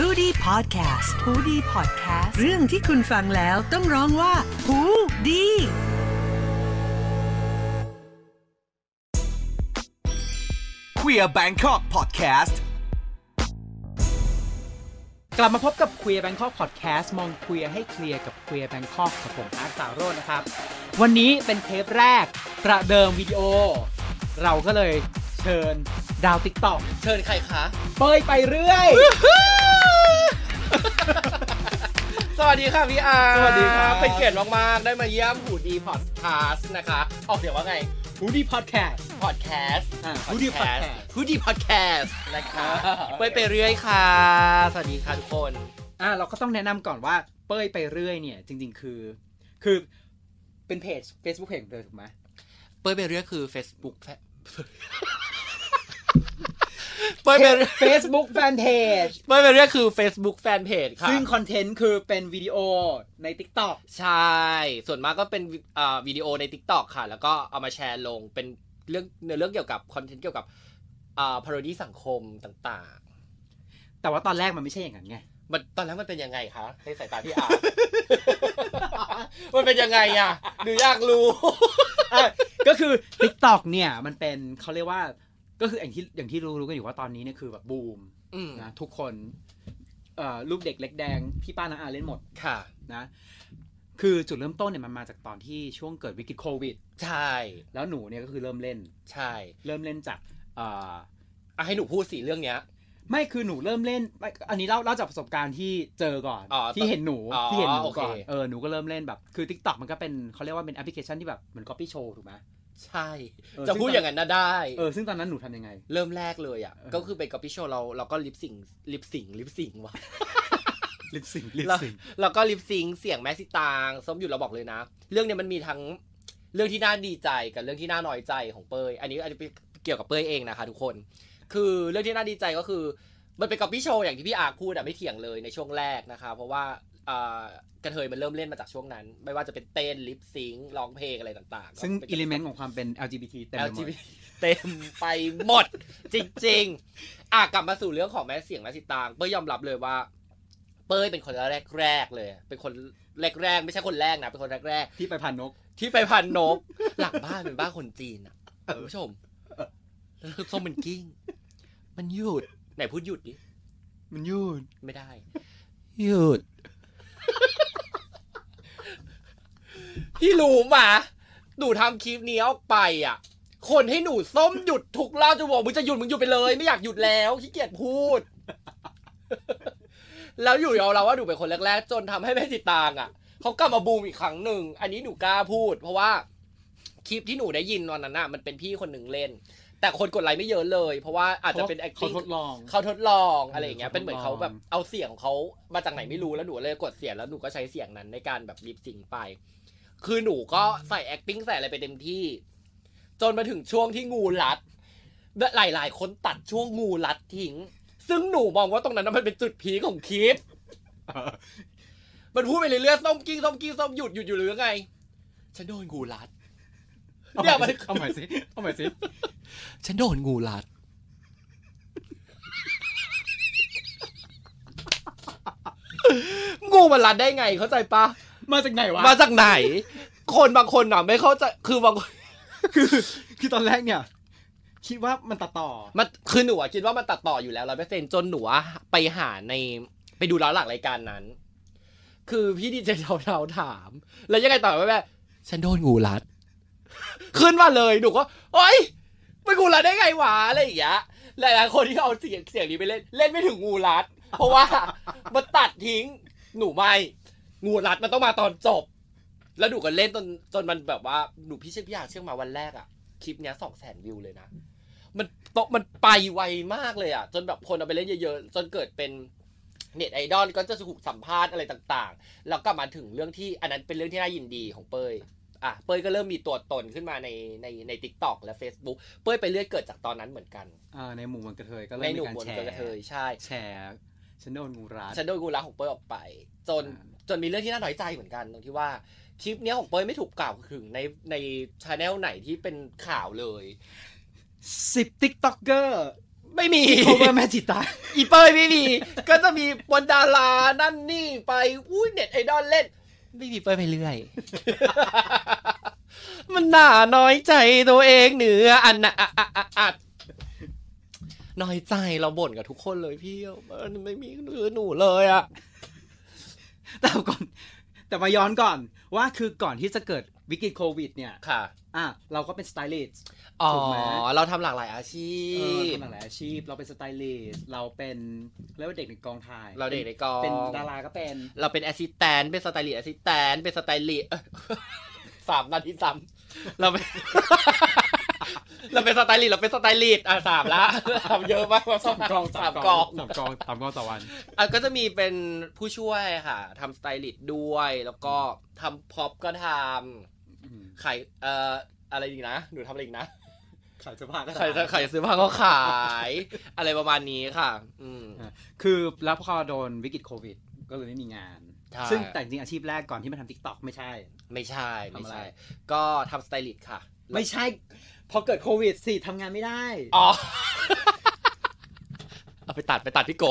h o ดี้พอดแคสต์ฮูดี้พอดแคสต์เรื่องที่คุณฟังแล้วต้องร้องว่าหูดี Queer Bangkok Podcast กลับมาพบกับ Queer Bangkok Podcast มอง Queer ให้เคลียร์กับ Queer Bangkok กับผมอาร์ตสาวโรจน์นะครับ วันนี้เป็นเทปแรกประเดิมวิดีโอ เราก็เลยเชิญดาว TikTok เชิญใครคะ เป้ยไปเรื่อย สวัสดีค่ะพี่อาร์ตสวัสดีครับ เป็นเกียรติมากๆ ได้มาเยี่ยมหูดีพอดแคสต์นะคะ ออกเสียงว่าไงฮูดี้พอดแคสต์พอดแคสต์อ่า Hoodie Podcast ฮูดีพอดแคสต์นะคะอ่าเป้ยไปเรื่อยค่ะ สวัสดีค่ะทุกคนอะเราก็ต้องแนะนำก่อนว่าเป้ยไปเรื่อยเนี่ย จริง ๆ คือ คือเป็นเพจ Facebook เพจเลยถูกไหมเป้ยไปเรื่อยคือ Facebook แฟ เป้ยไปเรื่อย Facebook Fanpage เป้ยไปเรื่อยคือ Facebook Fanpage ค่ะซึ่ง content คือเป็นวิดีโอใน TikTok ใช่ ส่วนมากก็เป็นวิอ่าวิดีโอใน TikTok ค่ะ แล้วก็เอามาแชร์ลงเป็นเรื่องเนื้อเรื่องเกี่ยวกับ content เกี่ยวกับอ่า parody สังคมต่างแต่ว่าตอนแรกมันไม่ใช่อย่างนั้นไงๆมันตอนแรกมันเป็นยังไงคะในสายตาพี่อาร์ตมันเป็นยังไงอะหนูอยากรู้อะก็คือ TikTok เนี่ยมันเป็นเขาเรียกว่า ก็คืออย่างที่อย่างที่รู้รู้กันอยู่ว่าตอนนี้เนี่ยคือแบบบูมอืมนะทุกคนเอ่อลูกเด็กเล็กแดงพี่ป้านาอาเล่นหมดค่ะนะคือจุดเริ่มต้นเนี่ยมันมาจากตอนที่ช่วงเกิดวิกฤตโควิด ใช่ แล้วหนูเนี่ยก็คือเริ่มเล่น ใช่ เริ่มเล่นจากเอ่ออะให้หนูพูดสิเรื่องเนี้ย ไม่คือหนูเริ่มเล่นไม่อันนี้เล่าเล่าจากประสบการณ์ที่เจอก่อนอ๋อที่เห็นหนูอ๋อที่เห็นหนูโอเคก่อนเออหนูก็เริ่มเล่นแบบคือ TikTok มันก็เป็นเขาเรียกว่าเป็นแอปพลิเคชันที่แบบเหมือน copy show ถูกไหม ใช่เออจะพูดซึ่งอย่างนั้นนะได้ เออ ซึ่งตอนนั้นหนูทำยังไง เริ่มแรกเลยอะเออก็คือเป็นกับพี่โชว์เราเราก็ลิปซิงลิปซิงลิปซิงว่ะลิปซิงลิปแล้วซิงแล้วก็ลิปซิงค์เสียงแม่สิตางส้มหยุดเราบอกเลยนะ เรื่องเนี้ยมันมีทั้งเรื่องที่น่าดีใจกับเรื่องที่น่าน้อยใจของเปยอันนี้อันนี้เกี่ยวกับเปยเองนะคะ ทุกคน คือเรื่องที่น่าดีใจก็คือ มันเป็นกับพี่โชว์อย่างที่พี่อาร์คพูดอะไม่เถียงเลยในช่วงแรกนะคะ เพราะว่าอ่า กระเทยมันเริ่มเล่นมาจากช่วงนั้น ไม่ว่าจะเป็นเต้นลิปซิงค์ร้องเพลงอะไรต่างๆ ซึ่งก็ป็นอิเลเมนต์ของความเป็น LGBT เต็มไปหมด LGBT เต็มไปหมด จริง ๆ อะกลับมาสู่เรื่องของแม่เสียงแม่สิตางเป้ยยอมรับเลยว่า เป้ยเป็นคนแรกๆเลย เป็นคนแรกๆไม่ใช่คนแรกนะเป็นคนแรกที่ไปพันนกๆที่ไปพันนก หลังบ้านเป็นบ้านคนจีนอะคุณผู้ชมแล้วส้มมันกิ้ง มันหยุดไหนพูดหยุดดิมันยืดไม่ได้หยุด พี่รู้มาหนูทำคลิปนี้ออกไปอะ คนให้หนูส้มหยุดทุกรอบจะบอกมึงจะหยุดมึงหยุดไปเลย ไม่อยากหยุดแล้วขี้เกียจพูด แล้วอยู่เอาเราว่าหนูเป็นคนแรกๆ จนทำให้แม่ติตางอะเขากลับมาบูมอีกครั้งหนึ่ง อันนี้หนูกล้าพูด เพราะว่าคลิปที่หนูได้ยินวันนั้นน่ะมันเป็นพี่คนหนึ่งเล่น แต่คนกดไลค์ไม่เยอะเลย เพราะว่าอาจจะเป็นเขา acting ทดลองเขาทดลองอะไรอย่างเงี้ยเออเป็นเหมือนเขาทดลองแบบเอาเสียงของเขามาจากไหนไม่รู้แล้วหนูเลยกดเสียงแล้วหนูก็ใช้เสียงนั้นในการแบบลิปซิงค์ไป คือหนูก็ใส่ acting ใส่อะไรไปเต็มที่ จนมาถึงช่วงที่งูรัดหลายๆคนตัดช่วงงูรัดทิ้ง ซึ่งหนูมองว่าตรงนั้นนะมันเป็นจุดพีคของคลิปมันพูดไปเรื่อยๆส้มกิ้งส้มกิ้งส้มหยุดหยุดอยู่หรือไงฉันโดนงูรัดเอาเนี่ยใหม่มันสิเอาใหม่สิเอาใหม่สิ ฉันโดนงูรัด งูมันรัดได้ไงเข้าใจปะ มาจากไหนวะ มาจากไหน คนบางคนอะ ไม่เข้าใจ คือบางคนคือคือตอนแรกเนี่ย คิดว่ามันตัดต่อ มันคือหนูอะคิดว่ามันตัดต่ออยู่แล้วร้อยเปอร์เซ็นจนหนูอะไปหาในไปดูย้อนหลังรายการนั้น คือพี่ดีเจเราเราถาม แล้วยังไงต่อแม่แม่ฉันโดนงูรัด ขึ้นมาเลยหนูก็โอ๊ย มันงูรัดได้ไงวะอะไรอย่างเงี้ยหลายๆคนที่เอาเสียงเสียงนี้ไปเล่นเล่นไม่ถึงงูรัด เพราะว่ามันตัดทิ้งหนูไม่งูรัดมันต้องมาตอนจบ แล้วหนูก็เล่นจนจนมันแบบว่าหนูพี่เชื่อพี่อยากเชื่อมาวันแรกอะคลิปเนี้ยสองแสนวิวเลยนะมันโตมันไปไวมากเลยอะจนแบบคนเอาไปเล่นเยอะๆจนเกิดเป็นเน็ตไอดอลก็จะถูกสัมภาษณ์อะไรต่างๆ แล้วก็มาถึงเรื่องที่อันนั้นเป็นเรื่องที่น่ายินดีของเป้ย อะเป้ยก็เริ่มมีตัวตนขึ้นมาในในในทิกตอกและ Facebook เป้ยไปเรื่อยเกิดจากตอนนั้นเหมือนกันอ่าในหมู่มวลกระเทยก็ในเริ่มหมีนุ่มการบนแชกร์ระเทยใช่แชร์ฉันโดนงูรัดฉันโดนกูรักของเป้ยออกไป จนอ่าจนมีเรื่องที่น่าน้อยใจเหมือนกันตรงที่ว่าคลิปเนี้ยของเป้ยไม่ถูกกล่าวถึงในใน channel ไหนที่เป็นข่าวเลยสิบ TikToker ไม่มี cover แม่จิตาอีเป้ยไม่มี ก็จะมีบนดารานั่นนี่ไปอุ้ยเน็ตไอดอลเล่น ไม่มีเป้ยไปเรื่อย มันน่าน้อยใจตัวเองเหนืออันน่ะอะอะอะอะน้อยใจเราบ่นกับทุกคนเลยพี่มันไม่มีเหนือหนูเลยอะแต่ก่อนแต่มาย้อนก่อนว่าคือก่อนที่จะเกิด วิกฤตโควิดเนี่ยค่ะอะเราก็เป็นสไตลิสต์อ๋อถูกไหมเราทำหลากหลายอาชีเออพทำหลายอาชีพ เราเป็นสไตลิสต์เราเป็นเรียกว่าเด็กในกองถ่าย เราเด็กในกอง เป็นดาราก็เป็น เราเป็น assistant เป็นสไตลิสต์แอสซิสแตนเป็นสไตลิสต์เอ้ยสามนาทีซ้ำเราเป็นเราเป็นสไตลิสต์เราเป็นสไตลิสต์อะสามละทำเยอะมากสามกองสามกองสามกองสามกองต่อวันอะก็จะมีเป็นผู้ช่วยค่ะทำสไตลิสต์ด้วย แล้วก็ทำพ็อปก็ทำ ขายเอ่ออะไรอีกนะหนูทำอะไรอีกนะขายเสื้อผ้าก็ขายขายเสื้อผ้าก็ขาย อะไรประมาณนี้ค่ะ อืม คือแล้วพอโดนวิกฤตโควิด ก็เลยไม่มีงาน ใช่ ซึ่งแต่จริงๆอาชีพแรกก่อนที่มาทำ TikTok ไม่ใช่ ไม่ใช่ไม่ทำอะไร ใช่ ก็ทำสไตลิสต์ค่ะ ไม่ใช่ พอเกิดโควิดสิทำงานไม่ได้ อ๋อ เอาไปตัดไปตัดพี่โก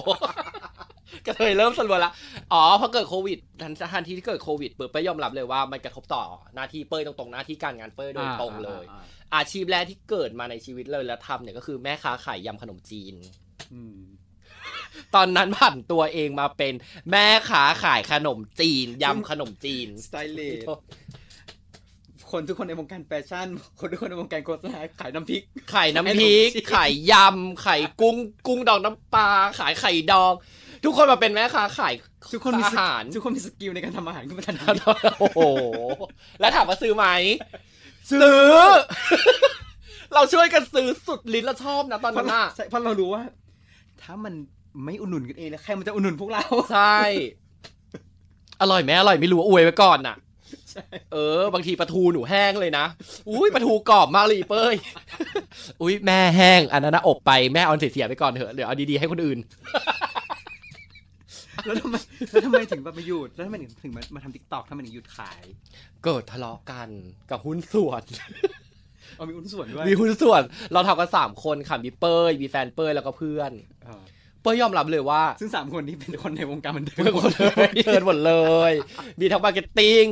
ก็เลยเริ่มสรวนละ อ๋อพอเกิดโควิดทันทันทีที่เกิดโควิดเปิดเป้ยยอมรับเลยว่ามันกระทบต่อหน้าที่เป้ยตรงๆหน้าที่การงานเป้ยโดยตรงเลยอ่าอาชีพแรกที่เกิดมาในชีวิตเลยแล้วทำเนี่ยก็คือแม่ค้าขายยำขนมจีนอืมตอนนั้นผ่านตัวเองมาเป็นแม่ค้าขายขนมจีนยำขนมจีนสไตลิสต์คนทุกคนในวงการแฟชั่น คนทุกคนในวงการโฆษณาขายน้ำพริกไข่น้ำพริกขนมจีนไข่ยำไข่กุ้ง กุ้งดองน้ำปลา ขายไข่ดอง ทุกคนมาเป็นแม่ค้าขายทุกคนมีสอากิลหารทุกคนมีสกิลในการทำอาหารขึ้นมาทันทีโอ้โห แล้วถามว่าซื้อไหม ซื้อ เราช่วยกันซื้อสุดลิ้นและชอบนะตอนเพราะนั้นเราน่ะใช่เพราะเรารู้ว่า ถ้ามันไม่อุดหนุนกันเองแล้วใครมันจะอุดหนุนพวกเรา ใช่ อร่อยไหมอร่อยไม่รู้อวยไว้ก่อนน่ะใช่เออ บางทีปลาทูหนูแห้งเลยนะ อุ้ยปลาทูกรอบมากเลยอีเป้ย อุ้ยแม่แห้งอันนั้นนะอบไปแม่เอาเสียๆไปก่อนเถอะเดี๋ยวเอาดีๆให้คนอื่น แล้วทำไมแล้วทำไมถึงแบบมาหยุดแล้วทำไมถึงถึงมามาทำทิกตอกทำไมถึงหยุดขาย เกิดทะเลาะกันกับหุ้นส่วน เอามีอุ้นส่วนด้วยมีหุ้นส่วน เราทำกันสามคนค่ะมีเป้ยมีแฟนเป้ยแล้วก็เพื่อนเออเป้ยยอมรับเลยว่า ซึ่งสามคนนี้เป็นคนในวงการบันเทิงเพื่อนคนเลยเชิญหมดเลย มีทั้งมาร์เก็ตติ้ง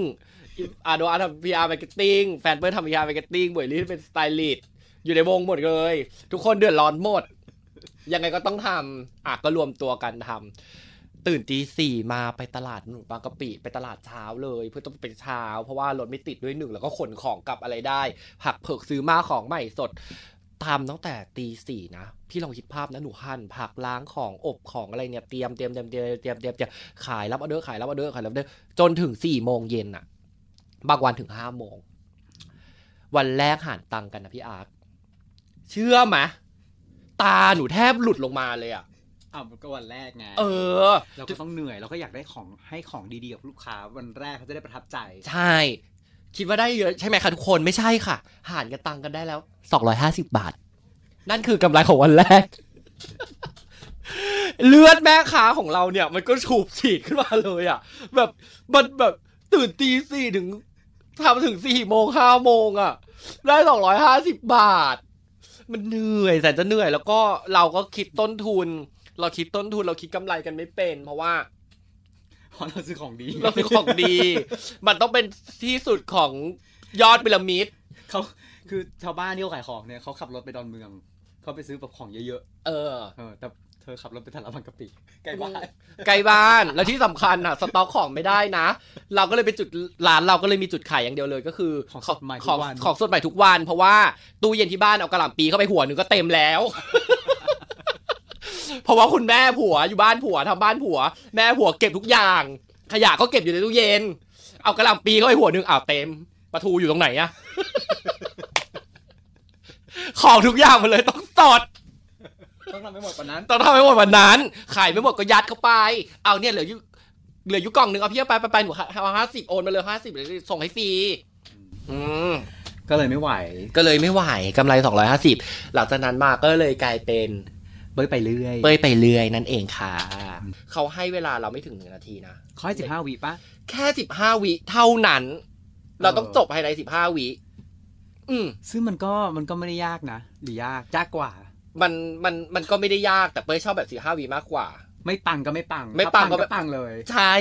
อาโดอาทำพีอาร์ marketing แฟนเป้ยทำ PR marketing บวยลี่เป็นสไตลิสต์อยู่ในวงหมดเลย ทุกคนเดือดร้อนหมด ยังไงก็ต้องทำอะก็รวมตัวกันทำ ตื่นตีสี่มาไปตลาดหนูบางกะปิไปตลาดเช้าเลย เพื่อต้องไปเช้า เพราะว่ารถไม่ติดด้วยหนึ่งแล้วก็ขนของกลับอะไรได้ ผักเผือกซื้อมาของใหม่สดทำตั้งแต่ตีสี่นะ พี่ลองคิดภาพนะหนูหั่นผักล้างของอบของอะไรเนี่ยเตรียมเตรียมเตรียมเตรียมเตรียมเตรียมขายรับออเดอร์ขายรับออเดอร์ขายรับออเดอร์จนถึงสี่โมงเย็นอะบางวันถึงห้าโมงวันแรกหารตังค์กันนะพี่อาร์ตเชื่อไหมตาหนูแทบหลุดลงมาเลยอะ อ้าวก็วันแรกไงเออ เราก็ต้องเหนื่อยเราก็อยากได้ของให้ของดีๆกับลูกค้าวันแรกเขาจะได้ประทับใจ ใช่ คิดว่าได้เยอะใช่ไหมคะทุกคนไม่ใช่ค่ะ หารกันตังค์กันได้แล้ว 250 บาท นั่นคือกำไรของวันแรก เลือดแม่ค้าของเราเนี่ย มันก็ฉูบฉีดขึ้นมาเลยอะ แบบมันแบบตื่นตีสี่ถึงทำถึงสี่โมงห้าโมงอะ ได้สองร้อยห้าสิบบาท มันเหนื่อยแสนจะเหนื่อยแล้วก็เราก็คิดต้นทุน เราคิดต้นทุนเราคิดกำไรกันไม่เป็น เพราะว่าเพราะเราซื้อของดี เราคือของดี มันต้องเป็นที่สุดของยอดพีระมิดเขาคือชาวบ้านที่เขาขายของเนี่ยเขาขับรถไปดอนเมืองเขาไปซื้อแบบของเยอะเออๆเออแต่เธอขับรถไปตลาดบางกะปิใกล้บ้านไกลบ้านแล้วที่สำคัญอะสต็อกของไม่ได้นะ เราก็เลยเป็นจุดร้านเราก็เลยมีจุดขายอย่างเดียวเลยก็คือ ของสดใหม่ทุของกวันของสดใหม่ทุกวัน เพราะว่าตู้เย็นที่บ้านเอากระหล่ำปีเข้าไปหัวหนึ่งก็เต็มแล้ว เพราะว่าคุณแม่ผัวอยู่บ้านผัวทำบ้านผัว แม่ผัวเก็บทุกอย่าง ขยะก็เก็บอยู่ในตู้เย็น เอากระหล่ำปีเข้าไปหัวหนึ่งอ้าวเต็มปลาทูอยู่ตรงไหนอะของทุกอย่างมันเลยต้องสดต้องทำให้หมดกว่านั้น ต้องทำให้หมดวันนั้น ขายไม่หมดก็ยัดเข้าไป เอาเนี่ยเหลืออยู่เหลืออยู่กล่องหนึ่งเอาพี่เอาไปไปไปหนูเอาห้าสิบโอนมาเลยห้าสิบเลยส่งให้ฟรีอืมก็เลยไม่ไหว ก็เลยไม่ไหวกำไรสองร้อยห้าสิบหลังจากนั้นมาก็เลยกลายเป็น เป้ยไปเรื่อยเป้ยไปเรื่อยนั่นเองค่ะ เขาให้เวลาเราไม่ถึงหนึ่งนาทีนะเขาให้สิบห้าวิปะแค่สิบห้าวิเท่านั้น เราต้องจบภายในสิบห้าวิอืมซึ่งมันก็มันก็ไม่ได้ยากนะหรือยากยากกว่า มันมันมันก็ไม่ได้ยากแต่เป้ยชอบแบบสิบห้าวิมากกว่า ไม่ปังก็ไม่ปัง ไม่ปังถ้าก็ไม่ก็ปังเลย ใช่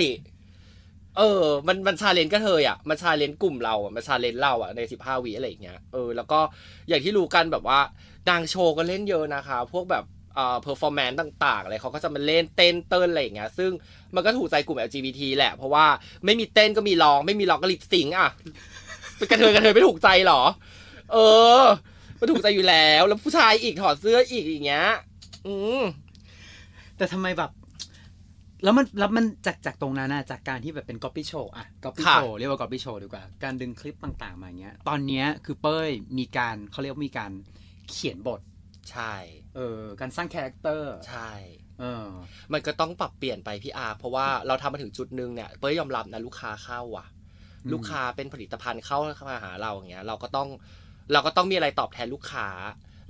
เออ มัน มัน challenge กะเทยอะ มัน challenge กลุ่มเราอะ มัน challenge เราอะ ในสิบห้าวิอะไรอย่างเงี้ย เออ แล้วก็อย่างที่รู้กันแบบว่า นางโชว์ก็เล่นเยอะนะคะ พวกแบบ เอ่อ performance ต่างๆอะไรเขาก็จะมาเล่นเต้นเต้นอะไรอย่างเงี้ยซึ่งมันก็ถูกใจกลุ่ม LGBT แหละ เพราะว่าไม่มีเต้นก็มีร้อง ไม่มีร้องก็ lip sync อะเป็นกระเทยกระเทยไม่ถูกใจเหรอ เออมันถูกใจอยู่แล้ว แล้วผู้ชายอีกถอดเสื้ออีกอย่างเงี้ย อืมแต่ทำไมแบบแล้วมันแล้วมันจากจากตรงนั้นนะจากการที่แบบเป็น copy show อะก๊อปปี้ค่ะโชว์เรียกว่า copy show ดีกว่า การดึงคลิปต่าง ๆ มาอย่างเงี้ย ตอนเนี้ยคือเป้ยมีการเขาเรียกว่ามีการเขียนบท ใช่ เออการสร้าง character ใช่เออมันก็ต้องปรับเปลี่ยนไปพี่อาร์เพราะว่าเราทำมาถึงจุดหนึ่งเนี่ยเป้ยยอมรับนะลูกค้าเข้าอะอืมลูกค้าเป็นผลิตภัณฑ์เข้ามาหาเราอย่างเงี้ย เราก็ต้องเราก็ต้องมีอะไรตอบแทนลูกค้า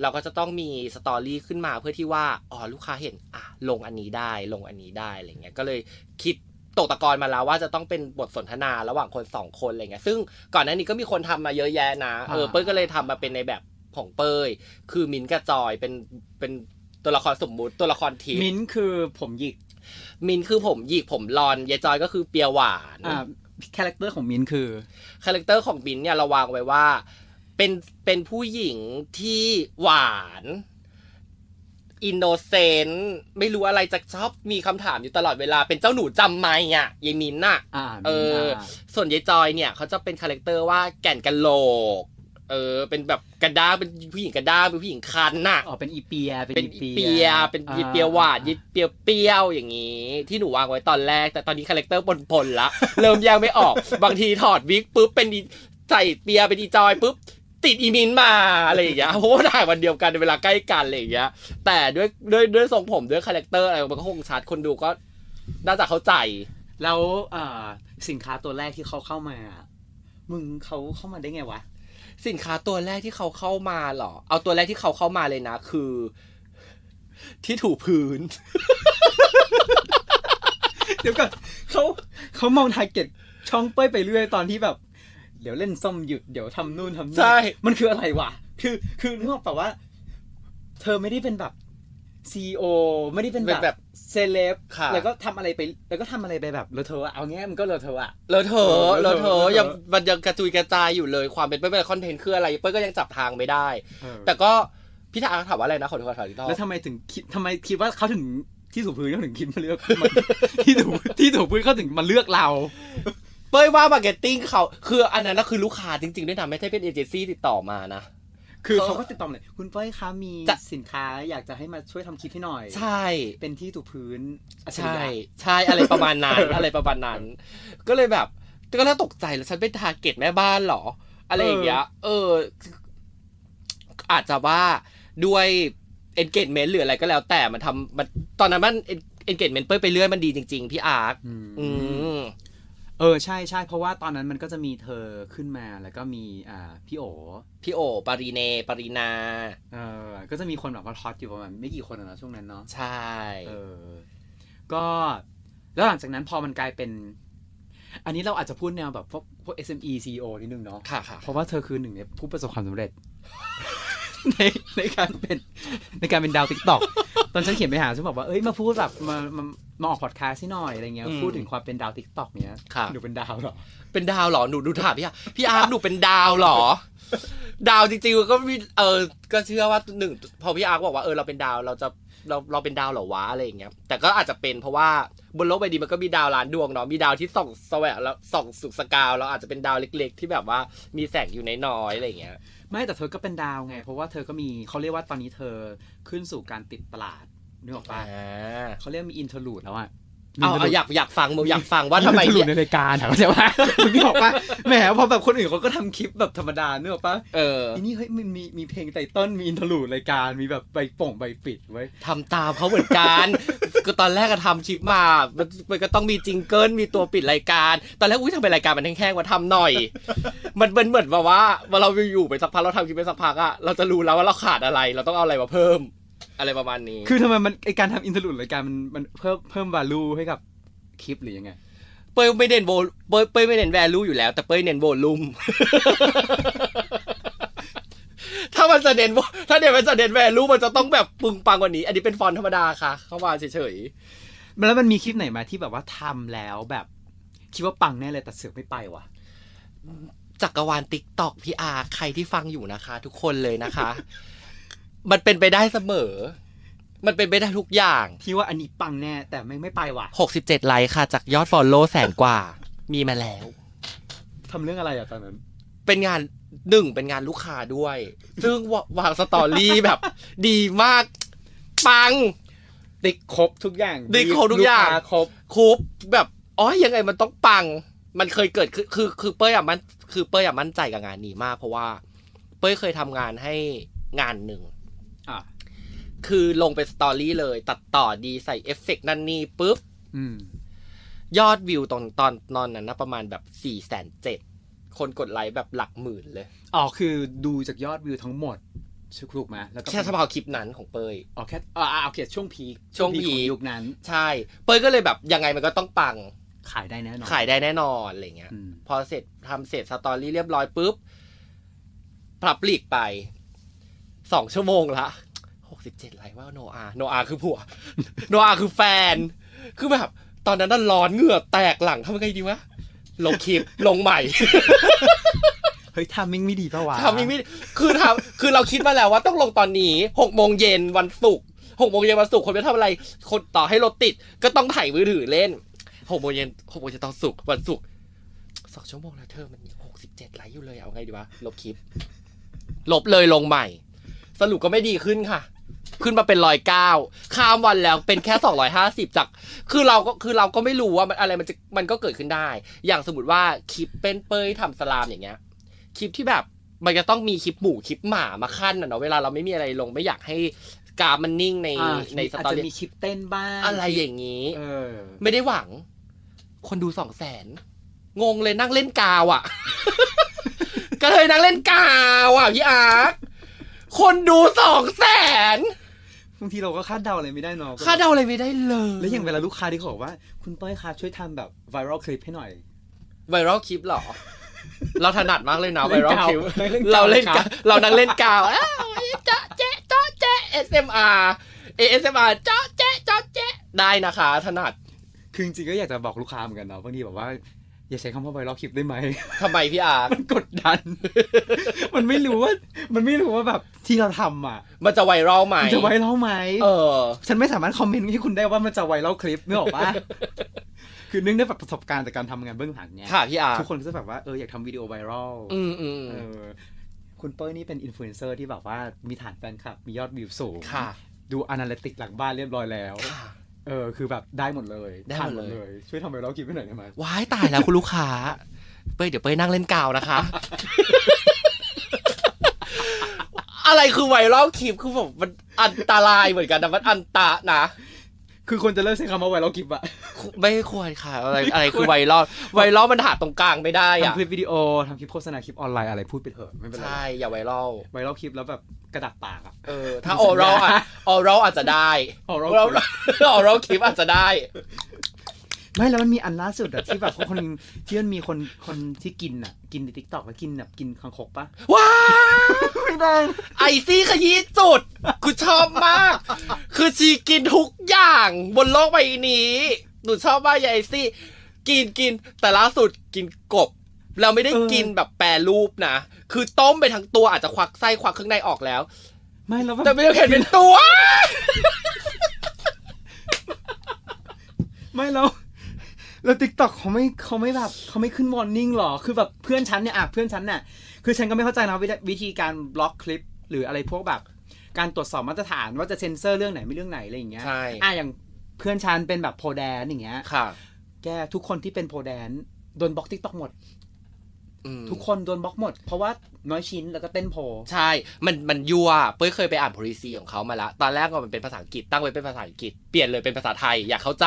เราก็จะต้องมี story ขึ้นมาเพื่อที่ว่าอ๋อลูกค้าเห็นอะลงอันนี้ได้ลงอันนี้ได้อะไรเงี้ยก็เลยคิดตกตะกอนมาแล้วว่าจะต้องเป็นบทสนทนาระหว่างคนสองคนอะไรเงี้ยซึ่งก่อนหน้านี้ก็มีคนทำมาเยอะแยะนะเอออ่าเป้ยก็เลยทำมาเป็นในแบบ ของเป้ยคือมินท์กับจอยเป็นเป็นตัวละครสมมุติตัวละครทิพย์มิ้นท์คือผมหยิก มินคือผมหยิกผมรอนยายจอยก็คือเปียหวานอ่า character ของมิ้นท์คือ character ของมิ้นท์เนี่ยเราวางไว้ว่า เป็นเป็นผู้หญิงที่หวาน innocent ไม่รู้อะไรจะชอบมีคำถามอยู่ตลอดเวลาเป็นเจ้าหนูจำไม่อะยายมินน่ะอ่าเอมิ้นท์ออ่าส่วนยายจอยเนี่ยเขาจะเป็น character ว่าแก่นกะโหลก เออเป็นแบบกระด้างเป็นผู้หญิงกระด้างเป็นผู้หญิงคันน่ะอ๋อเป็นอีเปียเป็นเป็นอีเปียเป็นยีเปียหวานยีเปียเปรี้ยวอย่างนี้ ที่หนูวางไว้ตอนแรก แต่ตอนนี้ character ปนๆละเริ่มแยกไม่ออกบางทีถอดวิกปุ๊บเป็นอีใส่เปียเป็นอีจอยปุ๊บติดอีมินมาอะไรอย่างเงี้ยเพราะว่าถ่ายวันเดียวกันในเวลาใกล้กันอะไรอย่างเงี้ย แต่ด้วยด้วยด้วยทรงผมด้วย character อะไรมันก็คงชัดคนดูก็น่าจะเข้าใจ แล้วอ่าสินค้าตัวแรกที่เขาเข้ามา มึงเขาเข้ามาได้ไงวะ สินค้าตัวแรกที่เขาเข้ามาเหรอ เอาตัวแรกที่เขาเข้ามาเลยนะ คือ ที่ถูพื้น เดี๋ยวก่อนเขาเขามองทาร์เก็ตช่องเป้ยไปเรื่อยตอนที่แบบ เดี๋ยวเล่นส้มหยุดเดี๋ยวทำนู่นทำนี่ใช่มันคืออะไรวะคือคือนึกออกปะว่า เธอไม่ได้เป็นแบบ CEO ไม่ได้เป็นเป็นแบบแบบ เซเลบค่ะ แล้วก็ทำอะไรไป แล้วก็ทำอะไรไปแบบเลอะเทอะอะเอางี้มันก็เลอะเทอะอะเลอะเทอะเออเลอะเทเลอะอะเทอะยังมันยังกระจุยกระจายอยู่เลยความเป็นเป้ยเป็น content คืออะไรเป้ยก็ยังจับทางไม่ได้เออแต่ก็พี่ถาถามว่าอะไรนะขอโทษขอโทษอีกรอบแล้วทำไมถึงคิดทำไมคิดว่าเขาถึงที่ถูพื้นเขาถึงคิดมาเลือกมันที่ถูที่ถูพื้นเขาถึงมาเลือกเรา เป้ยว่า marketing เขาคืออันนั้นก็คือลูกค้าจริงๆด้วยนะไม่ใช่เป็นเอเจนซี่ติดต่อมานะ คือเขาเขาก็ติดต่อมาเลยคุณเป้ยคะมีจะสินค้าอยากจะให้มาช่วยทำคลิปให้หน่อย ใช่ เป็นที่ถูพื้นอัจฉริยะใช่ใช่อะไรประมาณนั้นอะไรประมาณนั้น ก็เลยแบบก็น่าตกใจแล้วฉันเป็น target แม่บ้านเหรอ อะไรอย่างเงี้ย เออ อาจจะว่าด้วย engagement หรืออะไรก็แล้วแต่มันทำมันตอนนั้นมัน engagement เป้ยไปเรื่อยมันดีจริง ๆ พี่อาร์คอืมอืม เออใช่ใช่เพราะว่าตอนนั้นมันก็จะมีเธอขึ้นมาแล้วก็มีอ่าพี่โอพี่โอปารีเนปารีนาเออก็จะมีคนแบบว่า hot อยู่ประมาณไม่กี่คนอะเนอะช่วงนั้นเนาะใช่เออก็แล้วหลังจากนั้นพอมันกลายเป็น อันนี้เราอาจจะพูดแนวแบบพวกพวก SME CEO นิดนึงเนาะค่ะค่ะเพราะว่าเธอคือหนึ่งในผู้ประสบความสำเร็จ ในในการเป็นในการเป็นดาวติ๊กต็อกตอนฉันเขียนไปหาฉันบอกว่าเอ้ยมาพูดแบบมามามาออกพอดแคสต์ให้หน่อยอะไรเงี้ยพูดถึงความเป็นดาวติ๊กต็อกเนี้ยค่ะหนูเป็นดาวเหรอเป็นดาวเหรอหนูดูถามพี่อาร์พี่อาร์หนูเป็นดาวเหรอ ดาวจริงๆก็มีเออก็เชื่อว่าหนึ่งพอพี่อาร์บอกว่าเออเราเป็นดาวเราจะเราเราเป็นดาวเหรอวะอะไรอย่างเงี้ย แต่ก็อาจจะเป็นเพราะว่าบนโลกใบนี้มันก็มีดาวล้านดวงเนาะมีดาวที่ส่องแสงแล้วส่องสุกสกาวเราอาจจะเป็นดาวเล็ก ๆ ที่แบบว่ามีแสงอยู่น้อยๆอะไรอย่างเงี้ย ไม่แต่เธอก็เป็นดาวไง เพราะว่าเธอก็มีเขาเรียกว่าตอนนี้เธอขึ้นสู่การติดตลาดนึกออกปะอ่าเขาเรียกมี interlude แล้วอะ เอาเอาอยากอยากฟังมึงอยากฟังว่าทำไม interlude เนี่ยในรายการอะเข้าใจปะนึกออกปะแหมพอแบบคนอื่นเขาก็ทำคลิปแบบธรรมดานึกออกปะเอออันนี้เฮ้ยมันมีมีเพลง title มี interlude รายการมีแบบใบโป่งใบปิดไว้ยทำตามเขาเหมือนกันก็ตอนแรกก็ทำคลิปมามันมันก็ต้องมี jingle มีตัวปิดรายการ ตอนแรกอุ้ยทำไมรายการมันแห้งๆมาทำหน่อย มันเป็นเหมือนแบบว่าเวลาเราอยู่ไปสักพักเราทำคลิปไปสักพักอะเราจะรู้แล้วว่าเราขาดอะไร เราต้องเอาอะไรมาเพิ่ม อะไรประมาณนี้ คือทำไมมันไอการทำ interlude รายการมันมันเพิ่มเพิ่ม value ให้กับคลิปหรือยังไง เป้ยไม่เน้นโวเป้ยเป้ยไม่เน้น value อยู่แล้ว แต่เป้ยเน้น volume ถ้ามันจะเน้นว่าถ้าเดี๋ยวมันจะเน้น value มันจะต้องแบบปึงปังกว่านี้ อันนี้เป็นฟอนต์ธรรมดาค่ะ เข้ามาเฉยแล้วมันมีคลิปไหนมาที่แบบว่าทำแล้วแบบคิดว่าปังแน่เลยแต่เสือกไม่ไปวะๆจักรวาลติ๊กตอกพี่อาใครที่ฟังอยู่นะคะ ทุกคนเลยนะคะ มันเป็นไปได้เสมอ มันเป็นไปได้ทุกอย่างที่ว่าอันนี้ปังแน่ แต่ไม่ไม่ไปว่ะ67ไลค์ค่ะ จากยอด follow แสนกว่า มีมาแล้ว ทำเรื่องอะไรอะตอนนั้น เป็นงานหนึ่งเป็นงานลูกค้าด้วย ซึ่งวางวาง story แบบ ดีมาก ปัง ติ๊กครบทุกอย่างติ๊กครบทุกอย่าง ลูค้ครบ คุบแบบอ๋อยังไงมันต้องปัง มันเคยเกิดคือคือคือเป้ยอะมันคือเป้ยอะมั่นใจกับงานนี้มาก เพราะว่า เป้ยเคยทำงานให้งานหนึ่งอะ คือลงเป็น story เลย ตัดต่อดีใส่เอฟเฟกต์นั่นนี่ปุ๊บอืมยอดวิวตอนตอนตอนนั้นนะประมาณแบบสี่แสนเจ็ดคนกดไลค์แบบหลักหมื่นเลย อ๋อ คือดูจากยอดวิวทั้งหมดถูกไหมแล้วก็แค่เฉพาะคลิปนั้นของเป้ยอ๋อแค่อ่าอ่าโอเคช่วง peak ช่วง peak ของยุคนั้น ใช่ เป้ยก็เลยแบบยังไงมันก็ต้องปัง ขายได้แน่นอน ขายได้แน่นอนอะไรเงี้ยอืมพอเสร็จทำเสร็จสตอรี่เรียบร้อยปุ๊บปรับปลีกไป สองชั่วโมงละหกสิบเจ็ดไลค์ว่าโนอาโนอาคือผัว โนอาคือแฟน คือแบบ ตอนนั้นน่ะร้อนเหงื่อแตกหลังทำยังไงดีวะ ลงคลิปลงใหม่ เฮ้ยทำมิ่งไม่ดีปะวะทำยังไม่คือทำคือเราคิดมาแล้วว่าต้องลงตอนนี้หกโมงเย็นวันศุกร์หกโมงเย็นวันศุกร์คนไม่ทำอะไร คนต่อให้รถติด ก็ต้องถ่ายมือถือเล่นหกโมงเย็นหกโมงเย็นตอนศุกร์วันศุกร์สองชั่วโมงแล้วเธอมันหกสิบเจ็ดไลค์อยู่เลยเอาไงดีวะลบคลิป ลบเลยลงใหม่ สรุปก็ไม่ดีขึ้นค่ะ ขึ้นมาเป็นร้อยเก้าข้ามวันแล้วเป็นแค่สองร้อยห้าสิบจาก คือเราก็คือเราก็ไม่รู้ว่ามันอะไรมันจะมันก็เกิดขึ้นได้ อย่างสมมติว่าคลิปเป็นเปยทำสลามอย่างเงี้ย คลิปที่แบบมันจะต้องมีคลิปหมูคลิปหมามาขั้นอะเนาะเวลาเราไม่มีอะไรลงไม่อยากให้กราฟมันนิ่งในอ่าในสอาจตอจะรี่มีคลิปเต้นบ้างอะไรอย่างนี้เออ ไม่ได้หวัง คนดูสองแสนงงเลยนั่งเล่นกาวอะ ก็เลยนั่งเล่นกาวอะพี่อาร์ต คนดูสองแสนบางทีเราก็คาดเดาอะไรไม่ได้เนาะคาดเดาอะไรไม่ได้เลยแล้วอย่างเวลาลูกค้าที่เขาบอกว่า คุณเป้ยครับช่วยทำแบบไวรัลคลิปให้หน่อยไวรัลคลิปเหรอ เราถนัดมากเลยนะไวเล่นรัลกาวคลิปเล่นกาวเราเล่นครักาบวเรานั่งเล่นกาวอ้าวเจ๊ะเจ๊ะเจ๊ะเจ๊ะ SMR ASMR เจ๊ะเจ๊ะเจ๊ะเจ๊ะได้นะคะ ถนัดคือจริงๆก็อยากจะบอกลูกค้าเหมือนกันเนาะบางทีแบบว่า อย่าใช้คำว่าไวรัลคลิปได้ไหมทำไมพี่อาร์มันกดดัน มันไม่รู้ว่า มันไม่รู้ว่าแบบที่เราทำอะ มันจะไวรัลไหมมันจะไวรัลไหมเออ ฉันไม่สามารถคอมเมนต์ให้คุณได้ว่ามันจะไวรัลคลิปนึกออกปะคือเนื่องด้วยแบบประสบการณ์จากการทำงานเบื้องหลังไงค่ะพี่อาร์ทุกคนก็จะแบบว่าเอออยากทำวิดีโอ viral อืมอืมเออคุณเป้ยนี่เป็นอินฟลูเอนเซอร์ที่แบบว่ามีฐานแฟนคลับมียอดวิวสูงค่ะ ดู analytic หลังบ้านเรียบร้อยแล้วค่ะ เออคือแบบได้หมดเลยได้หมดเลย ช่วยทำ viral clip ให้หน่อยได้ไหมว้ายตายแล้วคุณลูกค้า เป้ยเดี๋ยวเป้ยนั่งเล่นกาวนะคะ อะไรคือ viral clip คือแบบมันอันตรายเหมือนกันนะมันอันตรายนะ คือคนจะเลิกใช้คำว่าไวรัลคลิปอะไม่ควรค่ะ อะไรอะไรคือไวรัลไวรัลมันหาตรงกลางไม่ได้อะทำคลิปวิดีโอทำคลิปโฆษณาคลิปออนไลน์อะไรพูดไปเถอะไม่เป็นไรใช่อย่าไวรัลไวรัลคลิปแล้วแบบกระดากปากอะเออถ้าออรัลอะออรัลอาจจะได้ oral ออรัลคลิปอาจจะได้ไม่แล้วมันมีอันล่าสุดอะที่แบบคนที่มันมีคนคนที่กินอะกินในทิกตอกแล้วกินแบบกินคางคกปะว้าวไม่ได้ไอซี่ขยี้จุดกูชอบมาก คือชีกินทุก อย่างบนโลกใบนี้ หนูชอบมากยายไอซี่ กินกินแต่ล่าสุดกินกบ เราไม่ได้กินแบบแปรรูปนะ คือต้มไปทั้งตัวอาจจะควักไส้ควักเครื่องในออกแล้ว ไม่แล้วแบบแต่ไม่ได้เห็นเป็นตัว ไม่แล้วแล้วทิกตอกเขาไม่เขาไม่แบบเขาไม่ขึ้น warning หรอ คือแบบเพื่อนฉันเนี่ยอะเพื่อนฉันเนี่ยคือฉันก็ไม่เข้าใจนะวิธีวิธีการบล็อกคลิป หรืออะไรพวกแบบ การตรวจสอบมาตรฐานว่าจะเซ็นเซอร์เรื่องไหนไม่เรื่องไหนอะไรอย่างเงี้ยใช่อะอย่างเพื่อนฉันเป็นแบบ pole dance อย่างเงี้ยค่ะ แกทุกคนที่เป็น pole dance โดนบล็อกทิกตอกหมดอืมทุกคนโดนบล็อกหมด เพราะว่าน้อยชิ้นแล้วก็เต้น pole ใช่ มันมันยั่วเป้ยเคยไปอ่าน policy ของเขามาละ ตอนแรกก็มันเป็นภาษาอังกฤษตั้งไว้เป็นภาษาอังกฤษเปลี่ยนเลยเป็นภาษาไทยอยากเข้าใจ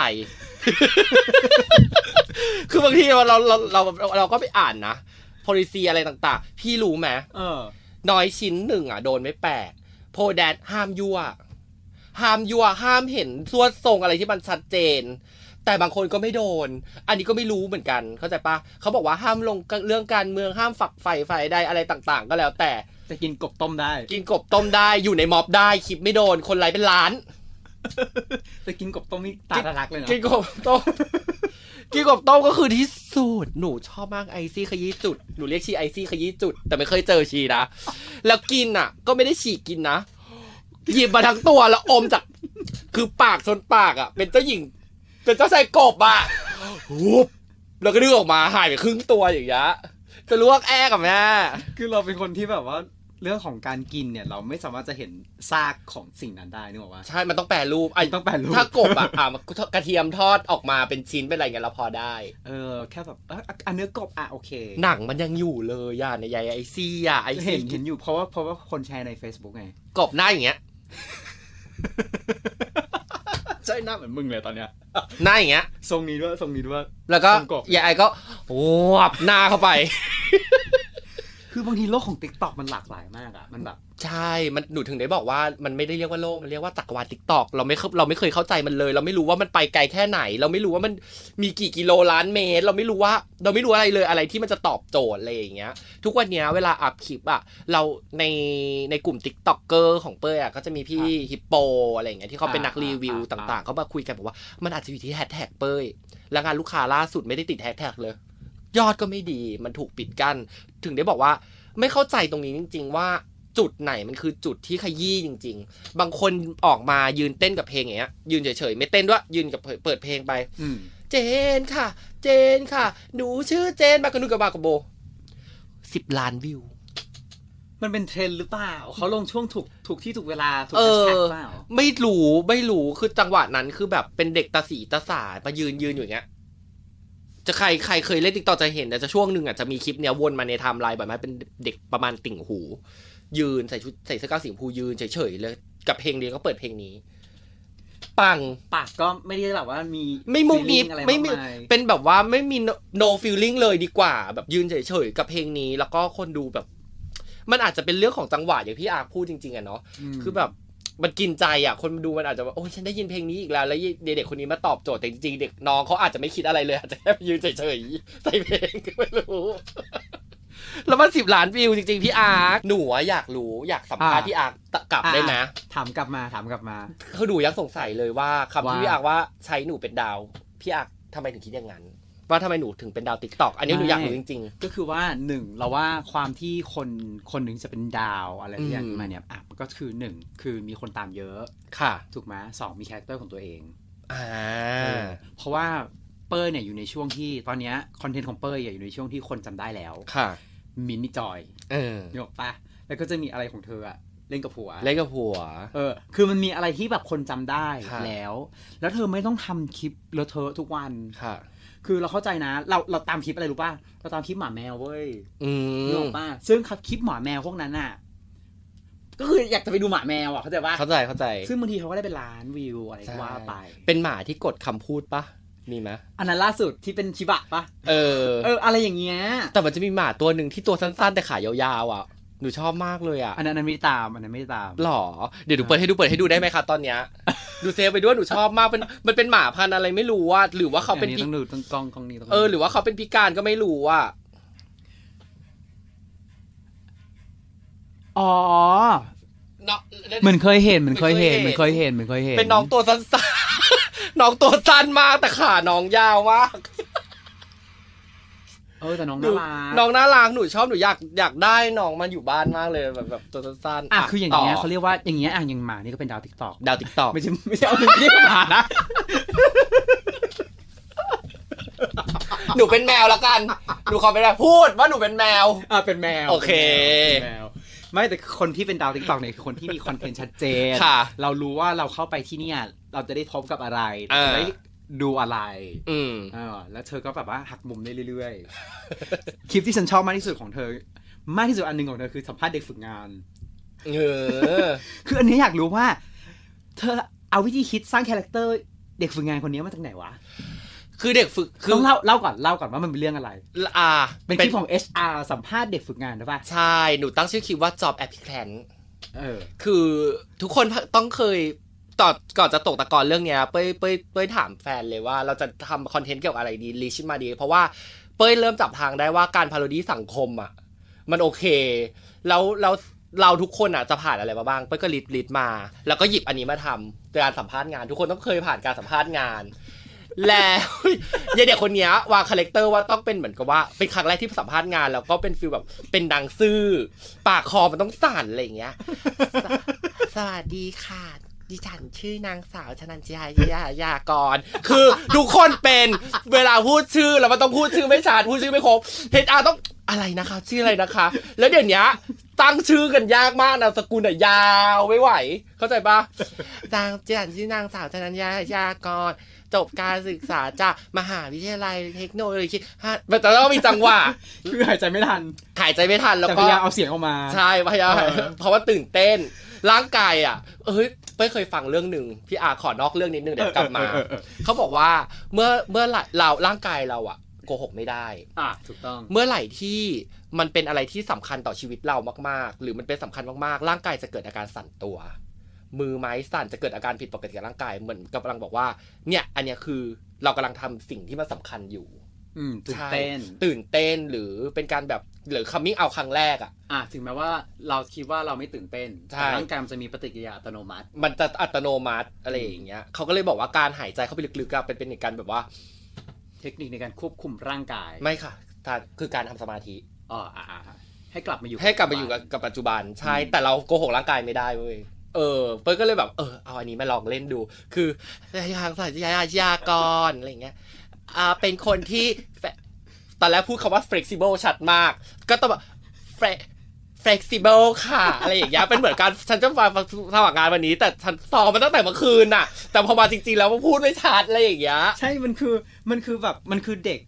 คือบางทีเราเราเราเราเราก็ไปอ่านนะ policy อะไรต่าง ๆ พี่รู้ไหมเออน้อยชิ้นหนึ่งอะโดนไม่แปลก โพแดดห้ามยั่วห้ามยั่วห้ามเห็นสวดทรงอะไรที่มันชัดเจน แต่บางคนก็ไม่โดน อันนี้ก็ไม่รู้เหมือนกัน เข้าใจปะเขาบอกว่าห้ามลงเรื่องการเมืองห้ามฝักใฝ่ฝ่ายใดอะไรต่างๆ ก็แล้วแต่จะกินกบต้มได้ กินกบต้มได้อยู่ในม็อบได้คลิปไม่โดนคนไลค์เป็นล้านจะกินกบต้มนี่ตาทะลักเลยเนาะกินกบต้ม กินกบต้มก็คือที่สุด หนูชอบมากไอซี่ขยี้จุด หนูเรียกชีไอซี่ขยี้จุด แต่ไม่เคยเจอชีนะ แล้วกินอะ ก็ไม่ได้ฉีกกินนะ หยิบมาทั้งตัวแล้วอมจาก คือปากชนปากอะ เป็นเจ้าหญิง เป็นเจ้าชายกบอะวุบแล้วก็ดึงออกมาหายไปครึ่งตัวอย่างเงี้ยจะลวกแอกับแม่ คือเราเป็นคนที่แบบว่า เรื่องของการกินเนี่ยเราไม่สามารถจะเห็นซากของสิ่งนั้นได้นึกออกว่าใช่ มันต้องแปรรูปไอ้ต้องแปรรูปถ้ากบอะอะมันกระเทียมทอดออกมาเป็นชิ้นเป็นอะไรเงี้ยเราพอได้ เออแค่แบบเอออันเนื้อกบอะโอเค หนังมันยังอยู่เลยอะในใยไอซี่อะไอเห็ซี่นเห็นอยู่เพราะว่าเพราะว่าคนแชร์ใน Facebook ไงกบหน้าอย่างเงี้ยใช่หน้าเหมือนมึงเลยตอนเนี้ยหน้าอย่างเงี้ยทรงนี้ด้วยทรงนี้ด้วยแล้วก็ทรงกบยายไอก็วับหน้าเข้าไป คือบางทีโลกของ TikTok มันหลากหลายมากอะมันแบบ ใช่ มันหนูถึงได้บอกว่ามันไม่ได้เรียกว่าโลก มันเรียกว่าจักรวาลทิกตอกเราไม่เคเราไม่เคยเข้าใจมันเลย เราไม่รู้ว่ามันไปไกลแค่ไหน เราไม่รู้ว่ามันมีกี่กิโลล้านเมตร เราไม่รู้ว่าเราไม่รู้อะไรเลยอะไรที่มันจะตอบโจทย์อะไรอย่างเงี้ย ทุกวันเนี้ยเวลาอัพคลิปอะเราในในกลุ่มติ๊กต็อกเกอร์ของเป้ยอะก็จะมีพี่ฮิปโปอะไรอย่างเงี้ยที่เขาเป็นนักรีวิวต่างๆเขามาคุยกันบอกว่ามันอาจจะอยู่ที่แฮชแท็กเป้ยแล้วงานลูกค้าล่าสุดไม่ได้ติดแฮชแท็กเลยยอดก็ไม่ดี มันถูกปิดกั้น ถึงได้บอกว่า ไม่เข้าใจตรงนี้จริง ๆ ว่าจุดไหนมันคือจุดที่ขยี้จริง ๆ บางคนออกมายืนเต้นกับเพลงอย่างเงี้ย ยืนเฉยๆไม่เต้นด้วยยืนกับเปิดเปิดเพลงไปอืมเจนค่ะ เจนค่ะ หนูชื่อเจนมากับนุ่นกับมากับโบว์สิบล้านวิว มันเป็นเทรนด์หรือเปล่าเขาลงช่วงถูกถูกที่ถูกเวลาถูกเอแฮชแท็กเปล่าไม่รู้ไม่รู้คือจังหวะนั้นคือแบบเป็นเด็กตาสีตาสามายืนยืนอยู่อย่างเงี้ย จะใครใครเคยเล่นติ๊กต็อกจะเห็นแต่จะช่วงหนึ่งอะจะมีคลิปเนี้ยวนมาในไทม์ไลน์แบบนั้นเป็นเด็กประมาณติ่งหู ยืนใส่ชุดใส่เสื้อกล้ามสีชมพูยืนเฉยๆเลยกับเพลงนี้ก็เปิดเพลงนี้ ปัง ปากก็ไม่ได้แบบว่ามีไม่มุบมิบ feeling อะไรไม่มีกลายเป็นแบบว่าไม่มี no, no feeling เลยดีกว่า แบบยืนเฉยๆกับเพลงนี้ แล้วก็คนดูแบบ มันอาจจะเป็นเรื่องของจังหวะอย่างที่อาพูดจริงๆอะเนาะ ม คือแบบ มันกินใจอะคนดูมันอาจจะว่าโอ้ยฉันได้ยินเพลงนี้อีกแล้ว แล้วเด็กๆคนนี้มาตอบโจทย์แต่จริงๆเด็กน้องเขาอาจจะไม่คิดอะไรเลยอาจจะแค่ยืนเฉยๆใส่เพลงก็ไม่รู้แล้วมันสิบล้านวิวจริงๆพี่อาร์คหนูอะอยากรู้อยากสัมภาษณ์พี่อาร์คกลับได้ไหมอะถามกลับมาถามกลับมาคือหนูยังสงสัยเลยว่าคำที่ว่าพี่อาร์คว่าให้หนูเป็นดาวพี่อาร์คทำไมถึงคิดอย่างนั้น ว่าทำไมหนูถึงเป็นดาวติ๊กต็อกอันนี้หนูอยากรู้จริงก็คือว่าหนึ่งเราว่าความที่คนคนหนึ่งจะเป็นดาวอะไรที่อย่างอืมมาเนี่ยอะมันก็คือหนึ่งคือมีคนตามเยอะๆค่ะ ถูกไหมสองมีคาแรคเตอร์ของตัวเองอ่าเพราะว่าเป้ยเนี่ยอยู่ในช่วงที่ตอนเนี้ยคอนเทนต์ของเป้ยอยู่ในช่วงที่คนจำได้แล้วค่ะ มินนี่จอย เออนึกออกปะแล้วก็จะมีอะไรของเธออะเล่นกับผัวเล่นกับผัว เออ คือมันมีอะไรที่แบบคนจำได้ค่ะแล้ว แล้วเธอไม่ต้องทำคลิปเลอะเทอะทุกวันค่ะ คือเราเข้าใจนะ เราเราตามคลิปอะไรรู้ป่ะเราตามคลิปหมาแมวเว้ยอืนึกอมอกป่ะซึ่งคลิปหมาแมวพวกนั้นน่ะ ก็คืออยากจะไปดูหมาแมวอะเข้าใจป่ะเข้าใจเข้าใจ ซึ่งบางทีเขาก็ได้เป็นล้านวิวอะไรก็ว่าไป เป็นหมาที่กดคำพูดปะมีไหมอันนั้นล่าสุดที่เป็นชิบะป่ะเออ เอออะไรอย่างเงี้ย แต่มันจะมีหมาตัวหนึ่งที่ตัวสั้นๆ แต่ขายาวๆอะ หนูชอบมากเลยอะอันนั้นอันนั้นไม่ได้ตามอันนั้นไม่ได้ตามหรอเดี๋ยวหนูเปิดให้ดูเปิดให้ดูได้ไหมคะตอนเนี้ยดูเซฟไปด้วยหนูชอบมากเป็นมันเป็นหมาพันธุ์อะไรไม่รู้ว่า หรือว่าเขาเป็นอันนี้พิต้องดูต้องกล้องกล้องนี้ต้องเออหรือว่าเขาเป็นพิการก็ไม่รู้อะอ๋อน้องเหมือนเคยเห็นเหมือนเคยเห็นเหเหมืมืออนนเคเคยยเห็เห็นนเหมือนเคยเห็นเป็นน้องตัวสั้นๆน้องตัวสั้นมากแต่ขาน้องยาวมาก เออแต่น้องหนูน่ารักน้องน่ารักหนูชอบหนูอยากอยากได้น้องมันอยู่บ้านมากเลยแบบแบบตัวสั้นๆอะคืออย่างเงี้ยต่เขาเรียกว่าอย่างเงี้ยอะอย่างหมานี่ก็เป็นดาวติ๊กตอกดาวติ๊กตอกไม่ใช่ไม่ใช่เอาหนึ่งเรียกหมานะหนูเป็นแมวแล้วกัน หนูขอเป็นแมวพูดว่าหนูเป็นแมว อ่าเป็นแมว โอเคเป็นแมว ไม่แต่คนที่เป็นดาวติ๊กต็อกเนี่ยคือคนที่มีคอนเทนต์ชัดเจนค่ะเรารู้ว่าเราเข้าไปที่เนี่ย เราจะได้พบกับอะไรอ่าจะได้ ดูอะไร อืมเออแล้วเธอก็แบบว่าหักมุมได้เรื่อยๆ คลิปที่ฉันชอบมากที่สุดของเธอ มากที่สุดอันหนึ่งของเธอคือสัมภาษณ์เด็กฝึกงาน เออ คืออันนี้อยากรู้ว่า เธอเอาวิธีคิดสร้างคาแรคเตอร์เด็กฝึกงานคนนี้มาจากไหนวะ คือเด็กฝึก คือต้องเล่าเล่าก่อนเล่าก่อนว่ามันเป็นเรื่องอะไร อ่าเป็นคลิปของ HR สัมภาษณ์เด็กฝึกงานใช่ปะใช่ หนูตั้งชื่อคลิปว่า job applicant เออ คือทุกคนต้องเคย ต่อก่อนจะตกตะกอนเรื่องเนี้ยเป้ยเป้ยเป้ยถามแฟนเลยว่าเราจะทำคอนเทนต์เกี่ยวกับอะไรดีรีชิมาดี เพราะว่าเป้ยเริ่มจับทางได้ว่าการพาโรดี้สังคมอะมันโอเคแล้วแล้วเราทุกคนอะจะผ่านอะไรมาบ้างเป้ยก็ลิดลิดมา แล้วก็หยิบอันนี้มาทำการสัมภาษณ์งาน ทุกคนต้องเคยผ่านการสัมภาษณ์งาน แล้วยายเด็กคนนี้วางคาแรคเตอร์ว่าต้องเป็นเหมือนกับว่าเป็นครั้งแรกที่สัมภาษณ์งาน แล้วก็เป็น feel แบบเป็นดังซื่อ ปากคอมันต้องสั่นอะไรอย่างเงี้ยสวัสดีค่ะ ดิฉันชื่อนางสาวชนันจยายายากร คือทุกคนเป็นเวลาพูดชื่อแล้วมันต้องพูดชื่อไม่ชัดพูดชื่อไม่ครบ HR ต้องอะไรนะคะ ชื่ออะไรนะคะ แล้วเดี๋ยวนี้ตั้งชื่อกันยากมากนามสกุลอะยาวไม่ไหว เข้าใจปะนางดิฉันชื่อนางสาวชนันยายากร จบการศึกษาจากมหาวิทยาลัยเทคโนโลยีฮะมันจะต้องมีจังหวะคือหายใจไม่ทัน หายใจไม่ทันแล้วแต่พก็ยายามเอาเสียงออกมา ใช่พยายามเออเพราะว่าตื่นเต้นร่างกายอะ เอ้ย เป้ยเคยฟังเรื่องหนึ่งพี่อาขอนอกเรื่องนิดนึงเดี๋ยวกลับมาเออเออเออเขาบอกว่าเมื่อเมื่อไหร่เราร่างกายเราอะโกหกไม่ได้ อะถูกต้อง เมื่อไหร่ที่มันเป็นอะไรที่สำคัญต่อชีวิตเรามากๆ หรือมันเป็นสำคัญมากๆ ร่างกายจะเกิดอาการสั่นตัว มือไม้สั่นจะเกิดอาการผิดปกติกับร่างกาย เหมือนกำลังบอกว่า เนี่ย อันเนี้ยคือเรากำลังทำสิ่งที่มันสำคัญอยู่อืม ตื่นเต้นใช่ตื่นเต้นหรือเป็นการแบบหรือ coming out ครั้งแรกอะอะถึงแม้ว่าเราคิดว่าเราไม่ตื่นเต้นใช่แต่ร่างกายมันจะมีปฏิกิริยาอัตโนมัติ มันจะอัตโนมัติอะไรอย่างเงี้ยเขาก็เลยบอกว่าการหายใจเข้าไปลึกๆอะเป็นเป็นการแบบว่า เทคนิคในการควบคุมร่างกายไม่ค่ะการคือการทำสมาธิอ๋ออะอะอะให้กลับมาอยู่ให้กลับมาอยู่กับกับปัจจุบันใช่แต่เราโกหกร่างกายไม่ได้เว้ยเออเปิ้ลก็เลยแบบเออเอาอันนี้มาลองเล่นดู คือทางสายยายากรอะไรอย่างเงี้ย อ่าเป็นคนที่แฟตอนแรกพูดคำว่า flexible ชัดมาก ก็ต้องแบบ fle- flexible ค่ะ อะไรอย่างเงี้ยเป็นเหมือนการฉันจะมาสมัครงานวันนี้ แต่ฉันซ้อมมาตั้งแต่เมื่อคืนน่ะ แต่พอมาจริงๆแล้วพูดไม่ชัดอะไรอย่างเงี้ยใช่มันคือมันคือแบบมันคือเด็ก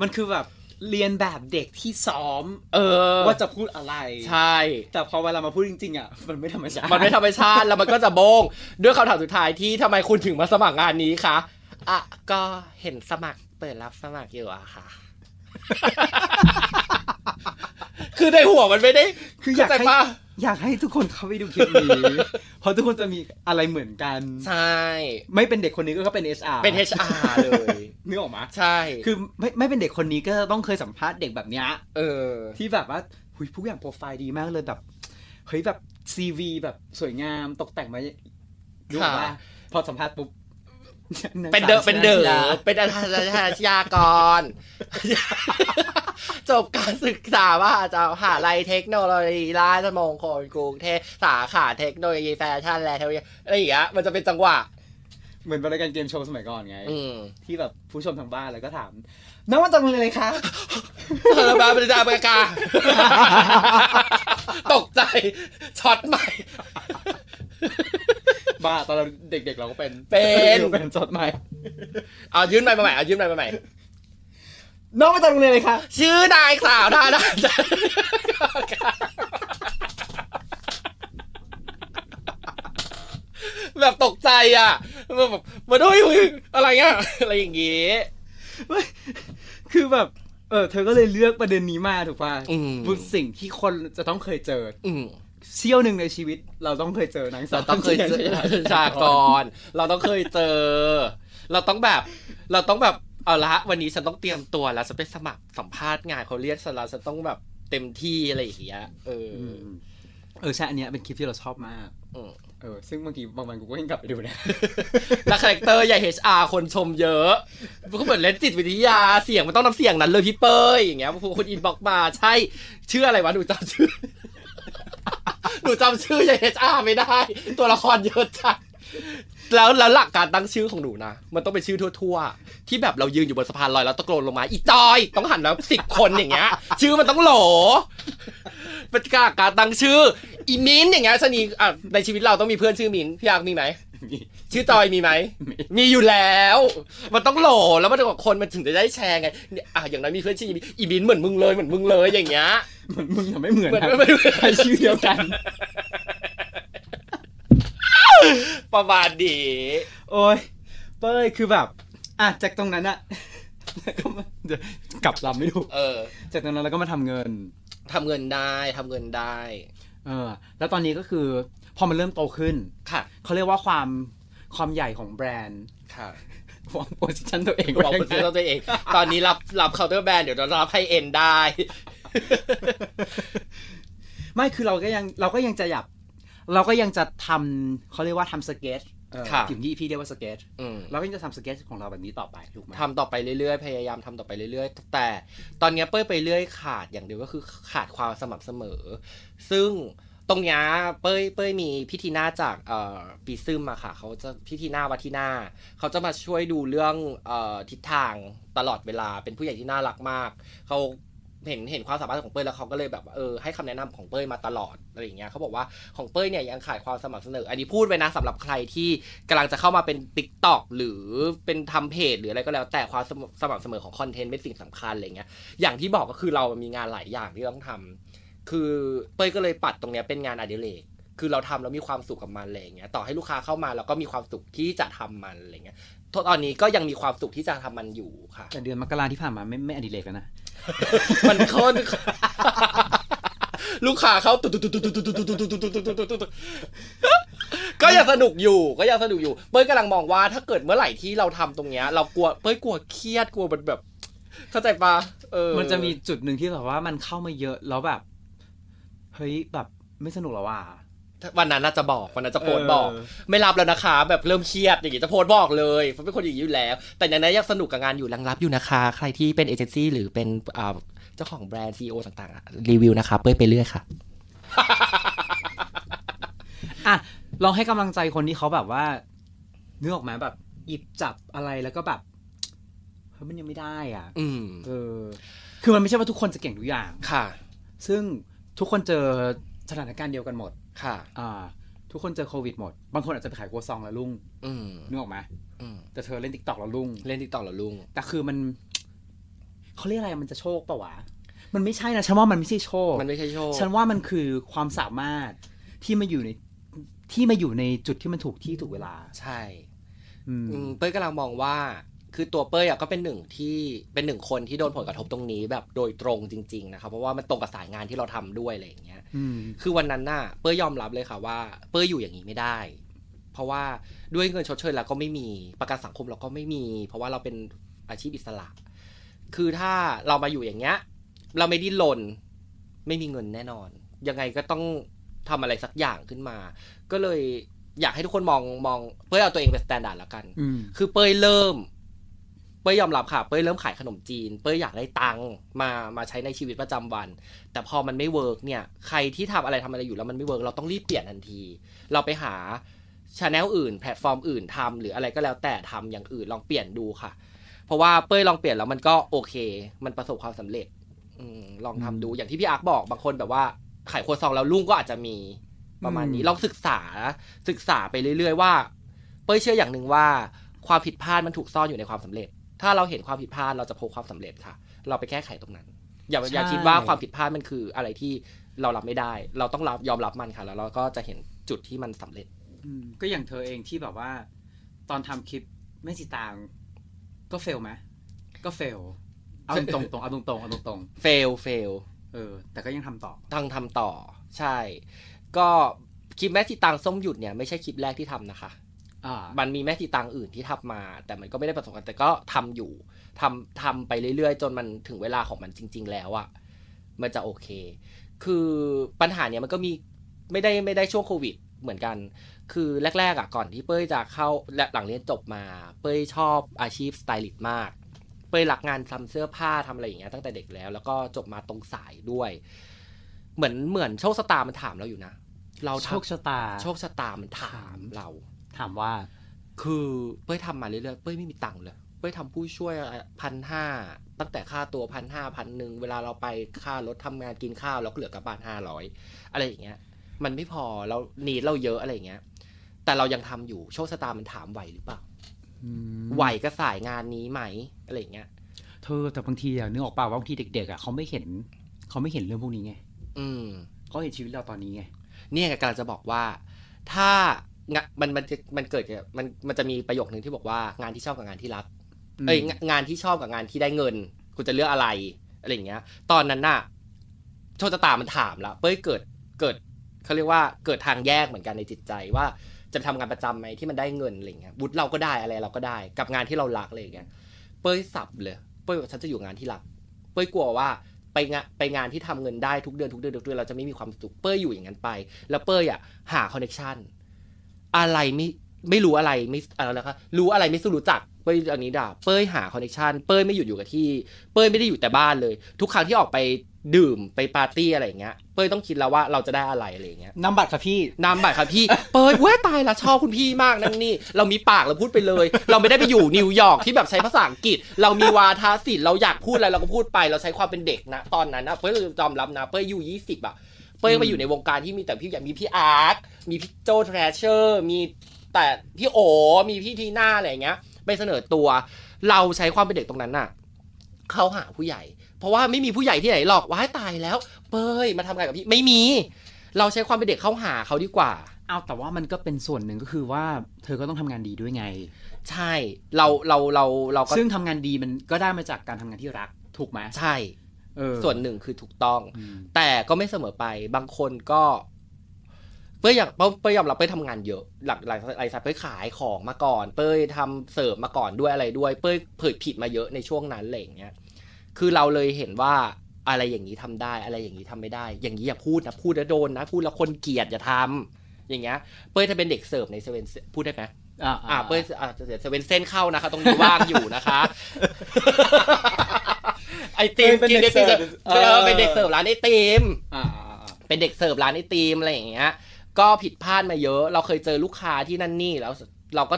มันคือแบบเรียนแบบเด็กที่ซ้อม เออ ว่าจะพูดอะไร ใช่ แต่พอเวลามาพูดจริงๆอะมันไม่ธรรมชาติ มันไม่ธรรมชาติแล้วมันก็จะโบง ด้วยคำถามสุดท้ายที่ทำไมคุณถึงมาสมัครงานนี้คะอะก็เห็นสมัคร เปิดรับสมัครอยู่อะค่ะ คือในหัวมันไม่ได้ คืออยากเข้ใจให้ปะอยากให้ทุกคนเข้าไปดูคลิปนี้ เพราะทุกคนจะมีอะไรเหมือนกัน ใช่ ไม่เป็นเด็กคนนี้ก็เป็น HR เป็น HR เลยนึกออกมาใช่ คือไม่ไม่เป็นเด็กคนนี้ก็ต้องเคยสัมภาษณ์เด็กแบบเนี้ยเออ ที่แบบว่าหุยผู้อย่างโปรไฟล์ดีมากเลยแบบเฮ้ยแบบ CV แบบสวยงามตกแต่งมาดูค่ะว่าพอสัมภาษณ์ปุ๊บ เป็นเดอะเป็นเดอชนะเป็นอาชญากร จบการศึกษาว่าจะมหาลัยเทคโนโลยีราชมงคลกรุงเทพสาขาเทคโนโลยีแฟชั่นและเทคโนโลยีอะไรอย่างเงี้ยมันจะเป็นจังหวะ เหมือนรายการเกมโชว์สมัยก่อนไงอืมที่แบบผู้ชมทางบ้านแล้วก็ถามน้องว่าจากโรงเรียนอะไรคะเธอมาเป็นจาปากกาตกใจช็อตใหม่ บ้าตอนเราเด็กๆเราก็เป็น เป็นเป็นจดใหม่เอายื่นไปมาใหม่เอายื่นไปมาใหม่น้องมาจากโรงเรียนอะไรคะชื่อนายสาวท่านาแบบตกใจอะแบบมาด้วยอุ๊ยอะไรเงี้ยอะไรอย่างงี้คือแบบ เออ เธอก็เลยเลือกประเด็นนี้มาถูกป่ะอืมเป็นสิ่งที่คนจะต้องเคยเจอ อืม เซี่ยวหนึ่งในชีวิต เราต้องเคยเจอนางสาเราวต้องเคยเจอชากร เราต้องเคยเจอ เราต้องแบบ เราต้องแบบเอาละวันนี้ฉันต้องเตรียมตัวแล้วฉันไปสมัครสัมภาษณ์งานเขาเรียกฉันแล้วฉันต้องแบบเต็มที่อะไรอย่างเงี้ยเอออืมเออใช่อันเนี้ยเป็นคลิปที่เราชอบมากอืมเออ ซึ่งบางทีบางวันกูก็ยังกลับไปดูนะแล้วคาแรคเตอร์ใหญ่ HR คนชมเยอะก็เหมือนเล่นจิตวิทยาเสียงมันต้องน้ำเสียงนั้นเลยพี่เป้ยอย่างเงี้ยคุณอินบอกมาใช่ ชื่ออะไรวะหนูจำชื่อ หนูจำชื่อใหญ่ HR ไม่ได้ ตัวละครเยอะจังแล้วแล้วหลักการตั้งชื่อของหนูนะ มันต้องเป็นชื่อทั่ว ๆ ที่แบบเรายืนอยู่บนสะพานลอยแล้วตะโกนลงมา อีจอย ต้องหันแล้วสิบคนอย่างเงี้ย ชื่อมันต้องโหลเป็นการการตั้งชื่อ อีมินอย่างเงี้ยชนีอะในชีวิตเราต้องมีเพื่อนชื่อมินพี่อยากมีไหม ชื่อจอยมีไหมมีมีอยู่แล้ว มันต้องโหลแล้วมันถึงคนมันถึงจะได้แชร์ไงเนี่ยอะอย่างนั้นมีเพื่อนชื่ออีมินอีมินเหมือนมึงเลยเหมือนมึงเลยอย่างเงี้ยเหมือนมึงอะไม่เหมือนเหมือนนะไม่เหมือนใช้ชื่อเดียวกัน ประมาณนี้โอ้ยเป้ยคือแบบอะจากตรงนั้นอะแล้วก็มาเดี๋ยวกลับลำไม่ถูกเออ จากตรงนั้นเราก็มาทำเงิน ทำเงินได้ทำเงินได้ เออ แล้วตอนนี้ก็คือพอมันเริ่มโตขึ้นค่ะเขาเรียกว่าความความใหญ่ของแบรนด์ค่ะวางโพสิชันตัวเองบอกไว้คนซื้อตัวเอง ตอนนี้รับรับเคาน์เตอร์แบรนด์เดี๋ยวเรารับให้เอ็นได้ ไม่คือเราก็ยังเราก็ยังจะอยากเราก็ยังจะทำเขาเรียกว่าทำสเก็ต เออค่ะอย่างที่พี่เรียกว่าสเก็ตอืมเราก็ยังจะทำสเก็ตของเราแบบนี้ต่อไปถูกไหมทำต่อไปเรื่อยๆ พยายามทำต่อไปเรื่อยๆ แต่ตอนเนี้ยเป้ยไปเรื่อยขาดอย่างเดียวก็คือขาดความสม่ำเสมอ ซึ่งตรงเนี้ยเป้ยเป้ยมีพิธีหน้าจากเอ่อปีซึมอะค่ะ เขาจะพิธีหน้าวัดที่หน้าเขาจะมาช่วยดูเรื่องเอ่อทิศทางตลอดเวลาเป็นผู้ใหญ่ที่น่ารักมาก เขา เห็นเห็นความสามารถของเป้ยแล้วเขาก็เลยแบบเออให้คำแนะนำของเป้ยมาตลอดอะไรอย่างเงี้ยเขาบอกว่าของเป้ยเนี่ยยังขาดความสม่ำเสมออันนี้พูดไว้นะสำหรับใครที่กำลังจะเข้ามาเป็น t ิ k t o k หรือเป็นทำเพจหรืออะไรก็แล้วแต่ความสม่ำเสมอของคอนเทนต์เป็นสิ่งสำคัญอะไรเงี้ยอย่างที่บอกก็คือเรามีงานหลายอย่างที่ต้องทำคือเป้ยก็เลยปัดตรงเนี้ยเป็นงานอดิเรกคือเราทำแล้วมีความสุขกับมันอะไรอย่างเงี้ยต่อให้ลูกค้าเข้ามาเราก็มีความสุขที่จะทำมันอะไรเงี้ย ตอนนี้ก็ยังมีความสุขที่จะทำมันอยู่ค่ะ แต่เดือนมกราที่ผ่านมาไม่ไม่อดิเรกแล้วนะ มันโคตรลูกค้าเขาตุ๊ดตุ๊ดตุ๊ดตุ๊ดตุ๊ดตุ๊ดตุ๊ดตุ๊ดตุ๊ดตุ๊ดตุ๊ดตุ๊ดก็ยังสนุกอยู่ก็ยังสนุกอยู่ เป้ยกำลังมองว่าถ้าเกิดเมื่อไหร่ที่เราทำตรงเนี้ย เรากลัวเป้ยกลัวเครียดกลัวมันแบบ เข้าใจปะเออ มันจะมีจุดหนึ่งที่แบบว่ามันเข้ามาเยอะแล้วแบบ เฮ้ยแบบไม่สนุกแล้วว่ะ วันนั้นน่าจะบอกวันนั้นจะโพสต์บอกเออไม่รับแล้วนะคะ แบบเริ่มเครียดอย่างงี้จะโพสต์บอกเลยเพราะเป็นคนอย่างนี้อยู่แล้ว แต่ในนั้นยังสนุกกับงานอยู่ยังรับอยู่นะคะ ใครที่เป็นเอเจนซี่หรือเป็นอ่าเจ้าของแบรนด์ซีอต่างๆอะรีวิวนะคะเป้ยไปเรื่อยค่ะอะลองให้กำลังใจคนที่เขาแบบว่านึกออกไหมแบบหยิบจับอะไรแล้วก็แบบเฮ้ยมันยังไม่ได้อะ อืมเออ คือมันไม่ใช่ว่าทุกคนจะเก่งทุกอย่างค่ะ ซึ่งทุกคนเจอสถานการณ์เดียวกันหมด ค่ะอ่าทุกคนเจอโควิดหมด บางคนอาจจะไปขายกัวซองแล้วรุ่งอืมนึกออกไหมอืมแต่เธอเล่นติ๊กต็อกแล้วรุ่ง เล่นติ๊กต็อกเหรอลุงแต่คือมัน เขาเรียกอะไรมันจะโชคปะวะ มันไม่ใช่นะ ฉันว่ามันไม่ใช่โชค มันไม่ใช่โชค ฉันว่ามันคือความสามารถที่มาอยู่ในที่มาอยู่ในจุดที่มันถูกที่ถูกเวลา ใช่ อืมอืมเป้ยกำลังมองว่า คือตัวเป้ยอะก็เป็นหนึ่งที่เป็นหนึ่งคนที่โดนผลกระทบตรงนี้แบบโดยตรงจริง ๆ นะครับ เพราะว่ามันตรงกับสายงานที่เราทำด้วยอะไรอย่างเงี้ยอืมคือวันนั้นน่ะเป้ยยอมรับเลยค่ะว่า เป้ยอยู่อย่างนี้ไม่ได้ เพราะว่าด้วยเงินชดเชยเราก็ไม่มีประกันสังคมเราก็ไม่มี เพราะว่าเราเป็นอาชีพอิสระ คือถ้าเรามาอยู่อย่างเงี้ย เราไม่ดิ้นรนไม่มีเงินแน่นอน ยังไงก็ต้องทำอะไรสักอย่างขึ้นมา ก็เลยอยากให้ทุกคนมองมองเป้ยเอาตัวเองเป็น standard แล้วกันอืมคือเป้ยเริ่ม เป้ยยอมรับค่ะ เป้ยเริ่มขายขนมจีน เป้ยอยากได้ตังค์มามาใช้ในชีวิตประจำวัน แต่พอมันไม่ work เนี่ย ใครที่ทำอะไรทำอะไรอยู่แล้วมันไม่ work เราต้องรีบเปลี่ยนทันที เราไปหาช anel อื่น แพลตฟอร์มอื่นทำหรืออะไรก็แล้วแต่ทำอย่างอื่นลองเปลี่ยนดูค่ะ เพราะว่าเป้ยลองเปลี่ยนแล้วมันก็โอเค มันประสบความสำเร็จอืมลองทำดูอย่างที่พี่อาร์คบอกบางคนแบบว่าขายครัวซองแล้วลุงก็อาจจะมีประมาณนี้อืมลองศึกษาศึกษาไปเรื่อย ๆ ว่า เป้ยเชื่ออย่างหนึ่งว่าความผิดพลาดมันถูกซ่อนอยู่ในความสำเร็จ ถ้าเราเห็นความผิดพลาดเราจะพบความสำเร็จค่ะ เราไปแก้ไขตรงนั้น อย่าอย่าคิดว่าความผิดพลาดมันคืออะไรที่เรารับไม่ได้ เราต้องรับยอมรับมันค่ะ แล้วเราก็จะเห็นจุดที่มันสำเร็จอืมก็อย่างเธอเองที่แบบว่า ตอนทำคลิปไม่สีตางก็เฟลไหมก็เฟลเอาตรงๆตรงเอาตรงๆเอาตรงเฟลเฟลๆเออ แต่ก็ยังทำต่อทางทำต่อ ใช่ ก็คลิปแม่สีตังส้มหยุดเนี่ยไม่ใช่คลิปแรกที่ทำนะคะอ่า มันมีแม่สีตังอื่นที่ทำมา แต่มันก็ไม่ได้ประสบความสำเร็จแต่ก็ทำอยู่ทำทำไปเรื่อยๆ จนมันถึงเวลาของมันจริง ๆ แล้วอะมันจะโอเค คือปัญหาเนี้ยมันก็มีไม่ได้ไม่ได้ช่วงโควิดเหมือนกัน คือแรกๆอะก่อนที่เป้ยจะเข้าและหลังเรียนจบมา เป้ยชอบอาชีพสไตลิสต์มาก เป้ยรักงานทำเสื้อผ้าทำอะไรอย่างเงี้ยตั้งแต่เด็กแล้ว แล้วก็จบมาตรงสายด้วย เหมือนเหมือนโชคชะตามันถามเราอยู่นะเราทำโชคชะตา โชคชะตามันถามเรา ถามว่าคือเป้ยทำมาเรื่อยๆเป้ยไม่มีตังค์เลยเป้ยทำผู้ช่วยพันห้าตั้งแต่ค่าตัวพันห้าพันหนึ่งเวลาเราไปค่ารถทำงานกินข้าวเราก็เหลือกลับบ้านห้าร้อยอะไรอย่างเงี้ย มันไม่พอเรานีดเราเยอะอะไรอย่างเงี้ย แต่เรายังทำอยู่โชคชะตามันถามไหวหรือเปล่าอืมไหวกับสายงานนี้ไหมอะไรอย่างเงี้ยเธอแต่บางทีอะนึกออกป่าวว่าบางทีเด็กๆอะเขาไม่เห็น เขาไม่เห็นเรื่องพวกนี้ไง อืมเขาเห็นชีวิตเราตอนนี้ไงเนี่ยกำลังจะบอกว่า ถ้างะ มันมันจะมันเกิดกับมันมันจะมีประโยคนึงที่บอกว่างานที่ชอบกับงานที่รักอืมเอ้ยงงานที่ชอบกับงานที่ได้เงินคุณจะเลือกอะไรอะไรอย่างเงี้ย ตอนนั้นน่ะโชคชะตามันถามแล้วเป้ยเกิดเกิดเขาเรียกว่าเกิดทางแยกเหมือนกันในจิตใจว่าจะทำงานประจำไหมที่มันได้เงินอะไรเงี้ยบุตรเราก็ได้อะไรเราก็ได้ กับงานที่เรารักอะไรอย่างเงี้ยเป้ยสับเลยเป้ยบอกฉันจะอยู่งานที่รัก เป้ยกลัวว่าไปงานไปงานที่ทำเงินได้ทุกเดือนทุกเดือนทุกเดือนเราจะไม่มีความสุขเป้ยอยู่อย่างนั้นไป แล้วเป้ยอะหา connection อะไรไม่ไม่รู้อะไรไม่อะไรนะคะรู้อะไรไม่สู้รู้จักเป้ยอันนี้ด่าเป้ยหา connection เป้ยไม่หยุดอยู่กับที่ เป้ยไม่ได้อยู่แต่บ้านเลย ทุกครั้งที่ออกไปดื่มไปปาร์ตี้อะไรอย่างเงี้ย เป้ยต้องคิดแล้วว่าเราจะได้อะไรอะไรอย่างเงี้ยนามบัตรค่ะพี่นามบัตรค่ะพี่ เปิดเว้ยตายละขอบคุณพี่มากนั่นนี่ เรามีปากเราพูดไปเลย เราไม่ได้ไปอยู่นิวยอร์กที่แบบใช้ภาษาอังกฤษ เรามีวาทศิลป์เราอยากพูดอะไรเราก็พูดไป เราใช้ความเป็นเด็กนะ ตอนนั้นนะเป้ยยอมรับนะเป้ยอยู่ยี่สิบอะ เป้ยไปอยู่ในวงการที่มีแต่พี่อย่างมีพี่อาร์ตมีพี่โจ Trasher มีแต่พี่โอ มีพี่ทีน่าอะไรอย่างเงี้ย ไปเสนอตัว เราใช้ความเป็นเด็กตรงนั้นน่ะ เข้าหาผู้ใหญ่ เพราะว่าไม่มีผู้ใหญ่ที่ไหนหรอกว้ายตายแล้ว เป้ยมาทำงานกับพี่ไม่มี เราใช้ความเป็นเด็กเข้าหาเขาดีกว่าเอาแต่ว่ามันก็เป็นส่วนหนึ่งก็คือว่าเธอก็ต้องทำงานดีด้วยไง ใช่เราเราเราเราก็ซึ่งทำงานดีมันก็ได้มาจากการทำงานที่รักถูกไหมใช่เออ ส่วนหนึ่งคือถูกต้องอืมแต่ก็ไม่เสมอไปบางคนก็เป้ยอยากเป้ยเป้ยยอมรับเป้ยทำงานเยอะ หลักหลักหลายสัตว์เป้ยขายของมาก่อน เป้ยทำเสิร์ฟมาก่อนด้วยอะไรด้วย เป้ยเผยผิดมาเยอะในช่วงนั้นอะไรอย่างเงี้ยคือเราเลยเห็นว่าอะไรอย่างนี้ทำได้อะไรอย่างนี้ทำไม่ได้ อย่างนี้อย่าพูดนะพูดแล้วโดนนะ พูดแล้วคนเกลียดอย่าทำอย่างเงี้ยเป้ยถ้าเป็นเด็กเสิร์ฟในเซเว่นพูดได้ไหมอ่าอ่าเป้ยอ่าเดี๋ยวเซเว่นเส้นเข้านะคะ ตรงนี้ว่างอยู่นะคะ ไอติมเป็นกินเด็ไอกติมเสิร์ฟเออเป็นเด็กเสิร์ฟร้านไอติมอ่าอ่าอ่าเป็นเด็กเสิร์ฟร้านไอติมอะไรอย่างเงี้ย ก็ผิดพลาดมาเยอะ เราเคยเจอลูกค้าที่นั่นนี่แล้วเราก็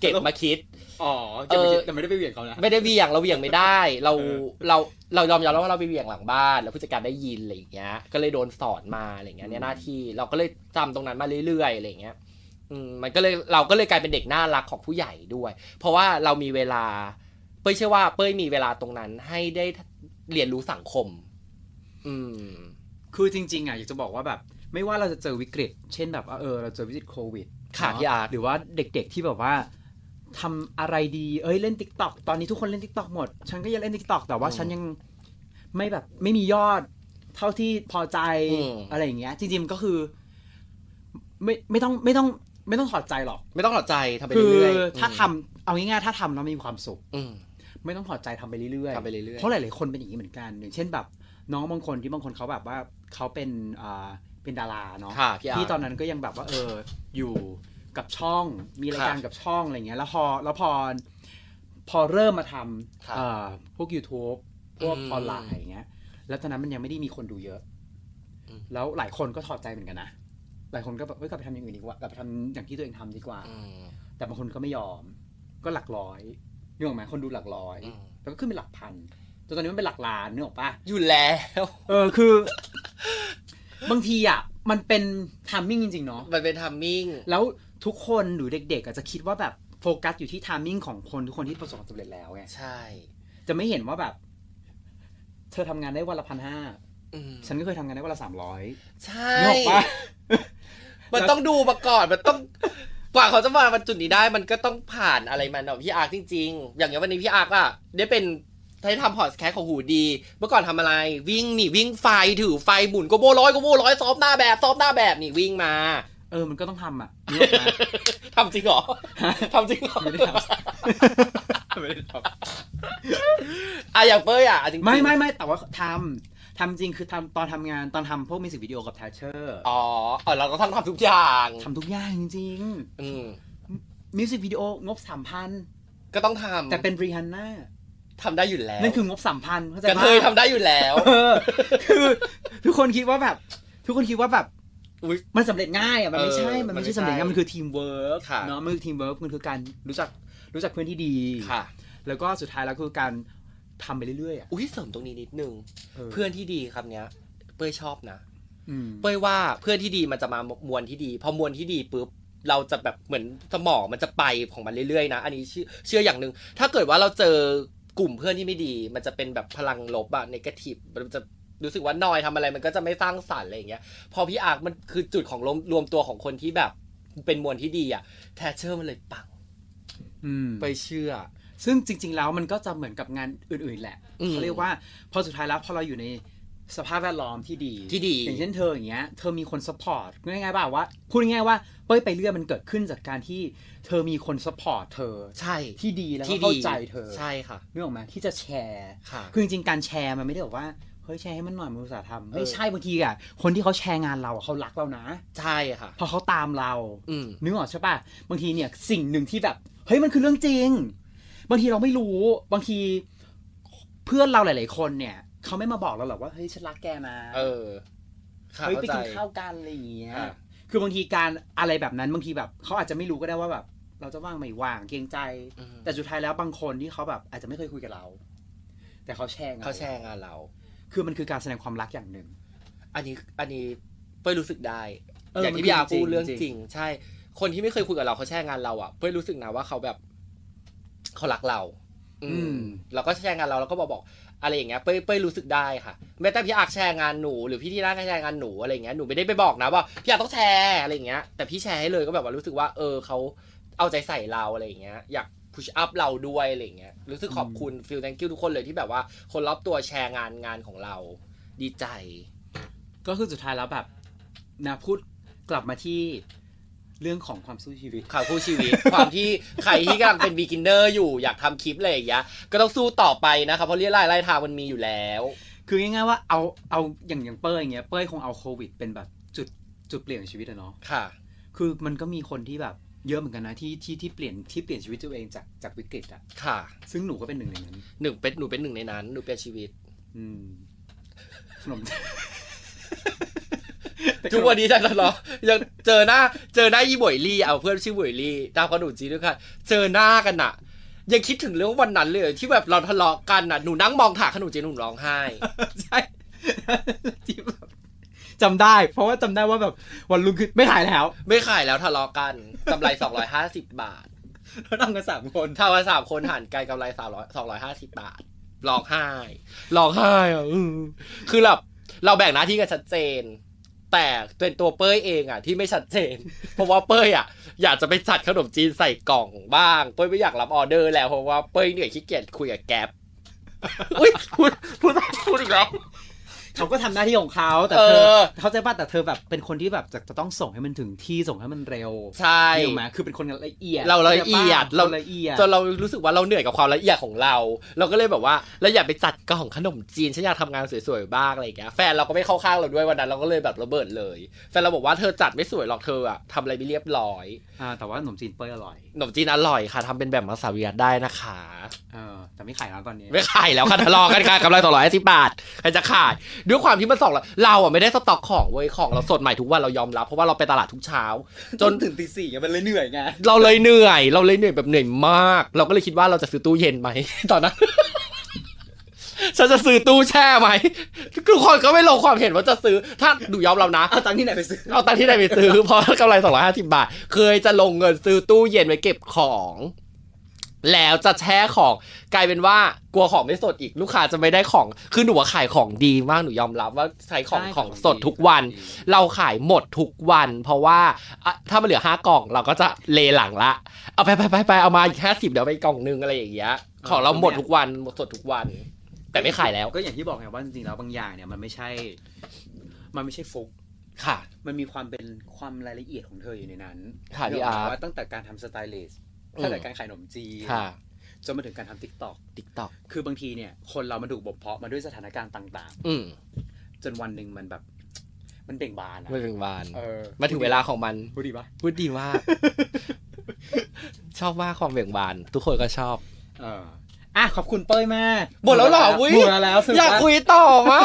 เก็บมาคิดอ๋อเก็บไว้คิดแต่ไม่ได้ไปเวียนเขานะไม่ได้เบี่ยงเราเบี่ยงไม่ได้ เราเออเราเรายอมยอมรับว่าเราไปเบี่ยงหลังบ้าน แล้วผู้จัดการได้ยินอะไรอย่างเงี้ย ก็เลยโดนสอนมาอะไรอย่างเงี้ยเนี่ยหน้าที่เราก็เลยจำตรงนั้นมาเรื่อยๆอะไรอย่างเงี้ยอืมมันก็เลยเราก็เลยกลายเป็นเด็กน่ารักของผู้ใหญ่ด้วย เพราะว่าเรามีเวลา เป้ยเชื่อว่าเป้ยมีเวลาตรงนั้นให้ได้ เรียนรู้สังคม อืม คือจริง ๆอะอยากจะบอกว่าแบบ ไม่ว่าเราจะเจอวิกฤต เช่นแบบว่าเออเราเจอวิกฤตโควิดค่ะเนพี่อาร์ตหรือว่าเด็ก ๆที่แบบว่าทำอะไรดี เอ้ยเล่นติ๊กต็อกตอนนี้ทุกคนเล่นติ๊กต็อกหมด ฉันก็ยังเล่นติ๊กต็อกแต่ว่าอืมฉันยังไม่แบบไม่มียอดเท่าที่พอใจอืมอะไรอย่างเงี้ย จริงๆก็คือ ไม่ไม่ต้องไม่ต้องไม่ต้องถอดใจหรอก ไม่ต้องหลอดใจทำไปคือเรื่อยๆถ้าทำเอาง่ายๆถ้าทำแล้วมีความสุขอืม ไม่ต้องถอดใจทำไปเรื่อยๆทำไปเรื่อยๆเพราะหลายๆคนเป็นอย่างนี้เหมือนกัน อย่างเช่นแบบ น้องบางคนที่บางคนเขาแบบว่าเขาเป็นอ่าเป็นดาราเนาะค่ะพี่อาร์ที่ตอนนั้นก็ยังแบบว่าเอออยู่กับช่องมีรายการค่ะกับช่องอะไรเงี้ยแล้วพอแล้วพอพอเริ่มมาทครับำเอ่อพวก YouTube พวกอืมออนไลน์อย่างเงี้ย แล้วตอนนั้นมันยังไม่ได้มีคนดูเยอะอืมแล้วหลายคนก็ถอดใจเหมือนกันนะ หลายคนก็แบบเอ้ยกลับไปทำอย่างอื่นดีกว่ากลับไปทำอย่างที่ตัวเองทำดีกว่าอืมแต่บางคนก็ไม่ยอม ก็หลักร้อย นึกออกไหมคนดูหลักร้อย อืม แล้วก็ขึ้นเป็นหลักพันจนตอนนี้มันเป็นหลักล้านนึกออกปะอยู่แล้ว เออคือ บางทีอะมันเป็น timing จริงๆเนาะ มันเป็น timing แล้วทุกคนหรือเด็กๆอาจจะคิดว่าแบบโฟกัสอยู่ที่ timing ของคนทุกคนที่ประสบความสำเร็จแล้วไงใช่ จะไม่เห็นว่าแบบ เธอทำงานได้วันละพันห้าอืมฉันก็เคยทำงานได้วันละสามร้อยใช่ นึกออกปะ มันต้องดูมาก่อน มันต้อง กว่าเขาจะมาบรรจุดนี้ได้มันก็ต้องผ่านอะไรมาเนาะพี่อาร์คจริง ๆ อย่างเงี้ยวันนี้พี่อาร์คอะได้เป็นได้ทำพอดแคสต์ของหูดี เมื่อก่อนทำอะไรวิ่งนี่วิ่งไฟถือไฟหมุนโกโบร้อยโกโบร้อยซ้อมหน้าแบบซ้อมหน้าแบบนี่วิ่งมา เออมันก็ต้องทำอะนึกออกไหมทำจริงเหรอทำจริงเหรอไม่ได้ทไม่ได้ทำอะอย่างเป้ยอะจริงๆไม่ไม่ไม่แต่ว่าทำ ทำจริงคือทำตอนทำงานตอนทำพวกมิวสิกวิดีโอกับ Trasher อ๋อเออเราก็ต้องทำทุกอย่างทำทุกอย่างจริงอืมๆมิวสิกวิดีโองบสามพันก็ต้องทำแต่เป็นรีฮันน่าทำได้อยู่แล้วนั่นคืองบสามพันเข้าใจปะกะเทยทำได้อยู่แล้ว เออคือทุกคนคิดว่าแบบ ทุกคนคิดว่าแบบอุ๊ย มันสำเร็จง่ายอะมันไม่ใช่เออมันไม่มันไม่ใช่สำเร็จง่ายใช่มันคือทีมเวิร์กค่ะ เนาะมันคือทีมเวิร์กมันคือการรู้จักรู้จักเพื่อนที่ดี ค่ะ แล้วก็สุดท้ายแล้วคือการ ทำไปเรื่อยๆอะอุ้ยเสริมตรงนี้นิดนึงเออเพื่อนที่ดีครับเนี้ย เป้ยชอบนะอืมเป้ยว่าเพื่อนที่ดีมันจะมามวลที่ดี พอมวลที่ดีปุ๊บเราจะแบบเหมือนสมองมันจะไปของมันเรื่อยๆนะ อันนี้เชื่อเชื่ออย่างหนึ่งถ้าเกิดว่าเราเจอกลุ่มเพื่อนที่ไม่ดี มันจะเป็นแบบพลังลบอะนกาทีฟมันจะรู้สึกว่านอยทำอะไรมันก็จะไม่สร้างสรรค์อะไรอย่างเงี้ย พอพี่อาร์คมันคือจุดของรวมรวมตัวของคนที่แบบเป็นมวลที่ดีอะ Trasher มันเลยปังอืมไปเชื่อ ซึ่งจริง ๆ แล้วมันก็จะเหมือนกับงานอื่น ๆ แหละอืมเขาเรียกว่าพอสุดท้ายแล้วพอเราอยู่ในสภาพแวดล้อมที่ดีที่ดี อย่างเช่นเธออย่างเงี้ยเธอมีคน support ง่ายๆป่ะว่าพูดง่ายๆว่าเป้ยไปเรื่อยมันเกิดขึ้นจากการที่เธอมีคน support เธอใช่ที่ดีแล้วที่ก็เข้าดีใจเธอใช่ค่ะนึกออกไหมที่จะแชร์ค่ะคือจริงๆการแชร์มันไม่ได้แบบว่าเฮ้ยแชร์ให้มันหน่อยมันอุตส่าห์ทำเออไม่ใช่บางทีอะคนที่เขาแชร์งานเราอะเขารักเรานะใช่ค่ะเพราะเขาตามเราอืมนึกออกใช่ป่ะบางทีเนี่ยสิ่งหนึ่งที่แบบเฮ้ยมันคือเรื่องจริง บางทีเราไม่รู้บางทีเพื่อนเราหลาย ๆ คนเนี่ยเขาไม่มาบอกเราหรอกว่าเฮ้ยฉันรักแกนะเออค่ะเฮ้ยไปเข้าใจกินข้าวกันอะไรอย่างเงี้ยค่ะคือบางทีการอะไรแบบนั้นบางทีแบบเขาอาจจะไม่รู้ก็ได้ว่าแบบ เราจะว่างไม่ว่างเกรงใจอืมแต่สุดท้ายแล้วบางคนที่เขาแบบ อาจจะไม่เคยคุยกับเรา แต่เขาแชร์งนเขาแชร์งานเรา คือมันคือการแสดงความรักอย่างหนึ่งอันนี้อันนี้เป้ยรู้สึกได้เอออย่างมันที่พี่อาจริงพูดเรื่องจริงจริง ใช่ คนที่ไม่เคยคุยกับเราเขาแชร์งานเราอะเป้ยรู้สึกนะว่าเขาแบบ เขารักเรา อืม เราก็แชร์งานเราแล้วก็บอกบอกอะไรอย่างเงี้ยเป้ยเป้ยรู้สึกได้ค่ะแม้แต่พี่อาร์แชร์งานหนูหรือพี่ที่ร้านก็แชร์งานหนูอะไรอย่างเงี้ยหนูไม่ได้ไปบอกนะว่าพี่อาร์ต้องแชร์อะไรอย่างเงี้ยแต่พี่แชร์ให้เลยก็แบบว่ารู้สึกว่า เออเขาเอาใจใส่เราอะไรอย่างเงี้ยอยากพุชอัพเราด้วยอะไรอย่างเงี้ยรู้สึกขอบคุณฟิล thank you ทุกคนเลยที่แบบว่า คนรอบตัวแชร์งานงานของเรา ดีใจ ก็คือสุดท้ายแล้วแบบนะพูดกลับมาที่ เรื่องของความสู้ชีวิตข่าวคู่ชีวิต ความที่ใครที่กำลังเป็น beginner อยู่อยากทำคลิปอะไรอย่างเงี้ยก็ต้องสู้ต่อไปนะครับเพราะเรียรายไล่ทางมันมีอยู่แล้ว คือง่ายๆว่าเอาเอาอย่างอย่างเป้ยอย่างเงี้ยเป้ยคงเอาโควิด เป็นแบบจุดจุดเปลี่ยนของชีวิตอะเนาะค่ะ คือมันก็มีคนที่แบบเยอะเหมือนกันนะที่ที่ที่เปลี่ยนที่เปลี่ยนชีวิตตัวเองจากจากวิกฤตอะค่ะ ซึ่งหนูก็เป็นหนึ่งในนั้นหนึ่งเป็นหนูเป็นหนึ่งในนั้นหนูเป็นชีวิต อืมขนม ทุกวันนี้จังเหรอยังเจอหน้า เจอหน้ายี่บวยลี่เอาเพื่อนชื่อบวยลี่ตามขนมจีนด้วยค่ะ เจอหน้ากันอะยังคิดถึงเรื่องวันนั้นเลย ที่แบบเราทะเลาะกันอะหนูนั่งมองถาขนมจีนหนูร้องไห้ใช่ที่แบบจำได้ เพราะว่าจำได้ว่าแบบวันรุ่งขึ้นไม่ขายแล้ว ไม่ขายแล้วทะเลาะกันกำไร250บาทเราทำกันสามคนถ้าวันสามคนหารกันกำไรสามร้อยสองร้อยห้าสิบบาทร้องไห้ร้องไห้อะอือคือแบบเราแบ่งหน้าที่กันชัดเจน แต่เป็นตัวเป้ยเองอะที่ไม่ชัดเจน เพราะว่าเป้ยอะอยากจะไปจัดขนมจีนใส่กล่องบ้าง เป้ยไม่อยากรับออเดอร์แล้วเพราะว่าเป้ยเหนื่อยขี้เกียจคุยกับแก๊ปอุ้ยพูดพูดพูดอีกแล้ว เขาก็ทำหน้าที่ของเขาแต่เอเธออเขาใจป่ะแต่เธอแบบเป็นคนที่แบบจะจะต้องส่งให้มันถึงที่ส่งให้มันเร็วใช่ถูกไหมคือเป็นคนละเอียด เราละเอียดเราเราละเอียดจนเรารู้สึกว่าเราเหนื่อยกับความละเอียดของเรา เราก็เลยแบบว่าเราอยากไปจัดกล่องขนมจีนฉันอยากทำงานสวยๆบ้างอะไรอย่างเงี้ยแฟนเราก็ไม่เข้าข้างเราด้วยวันนั้นเราก็เลยแบบระเบิดเลยแฟนเราบอกว่าเธอจัดไม่สวยหรอกเธออะทำอะไรไม่เรียบร้อยอ่าแต่ว่าขนมจีนเป้ยอร่อยขนมจีนอร่อยค่ะทำเป็นแบบมาสาวิรัตได้นะคะเออแต่ไม่ขายแล้วตอนนี้ ไม่ขายแล้วค่ะทะเลาะกันค่ะกำไรสองร้อยสิบบาทใครจะขายด้วยความที่มันสองเราอะไม่ได้สต็อกของเว้ยของเราสดใหม่ทุกวันเรายอมรับเพราะว่าเราไปตลาดทุกเช้า จนถึงตีสี่มันเลยเหนื่อยไงเราเลยเหนื่อย เราเลยเหนื่อยแบบเหนื่อยมาก เราก็เลยคิดว่าเราจะซื้อตู้เย็นไหมตอนนั้นฉันจะซื้อตู้แช่ไหมทุกคนก็ไม่ลงความเห็นว่าจะซื้อ ถ้าดูยอมเรานะ เอาตังค์ที่ไหนไปซื้อ เอาตังค์ที่ไหนไปซื้อ เพราะกำไรสองร้อยห้าสิบาท เคยจะลงเงินซื้อตู้เย็นไว้เก็บของ แล้วจะแช่ของ กลายเป็นว่ากลัวของไม่สดอีกลูกค้าจะไม่ได้ของคือหนูว่าขายของดีมากหนูยอมรับว่าใช้ของใช่ของของสดดีทุกวันของดีเราขายหมดทุกวัน เพราะว่าอะถ้ามันเหลือห้ากล่องเราก็จะเลหลังละ เอาไปไปไปไปเอามาอีกห้าสิบเดี๋ยวไปกล่องนึงอะไรอย่างเงี้ยของเราหมดทุกวันหมดสดทุกวัน แต่ไม่ขายแล้วก็อย่างที่บอกไงว่าจริงๆแล้วบางอย่างเนี่ยมันไม่ใช่ มันไม่ใช่ฟลุกค่ะ มันมีความเป็นความรายละเอียดของเธออยู่ในนั้นค่ะพี่อาร์ตว่าตั้งแต่การทำสไตลิสต์อืม ตั้งแต่การขายขนมจีนค่ะจนมาถึงการทำติ๊กต็อกติ๊กต็อกคือบางทีเนี่ย คนเรามันถูกบ่มเพาะมาด้วยสถานการณ์ต่างอืมๆจนวันหนึ่งมันแบบ มันเบ่งบานอะไม่ถึงบานเออมาถึงเวลาของมันพูดดีปะพูดดีมากชอบมากความเบ่งบาน ทุกคนก็ชอบ เออ อะขอบคุณเป้ยมากหมดแล้วเหรออุ๊ยหมดแล้วสรุปอยากว่าคุยต่อมา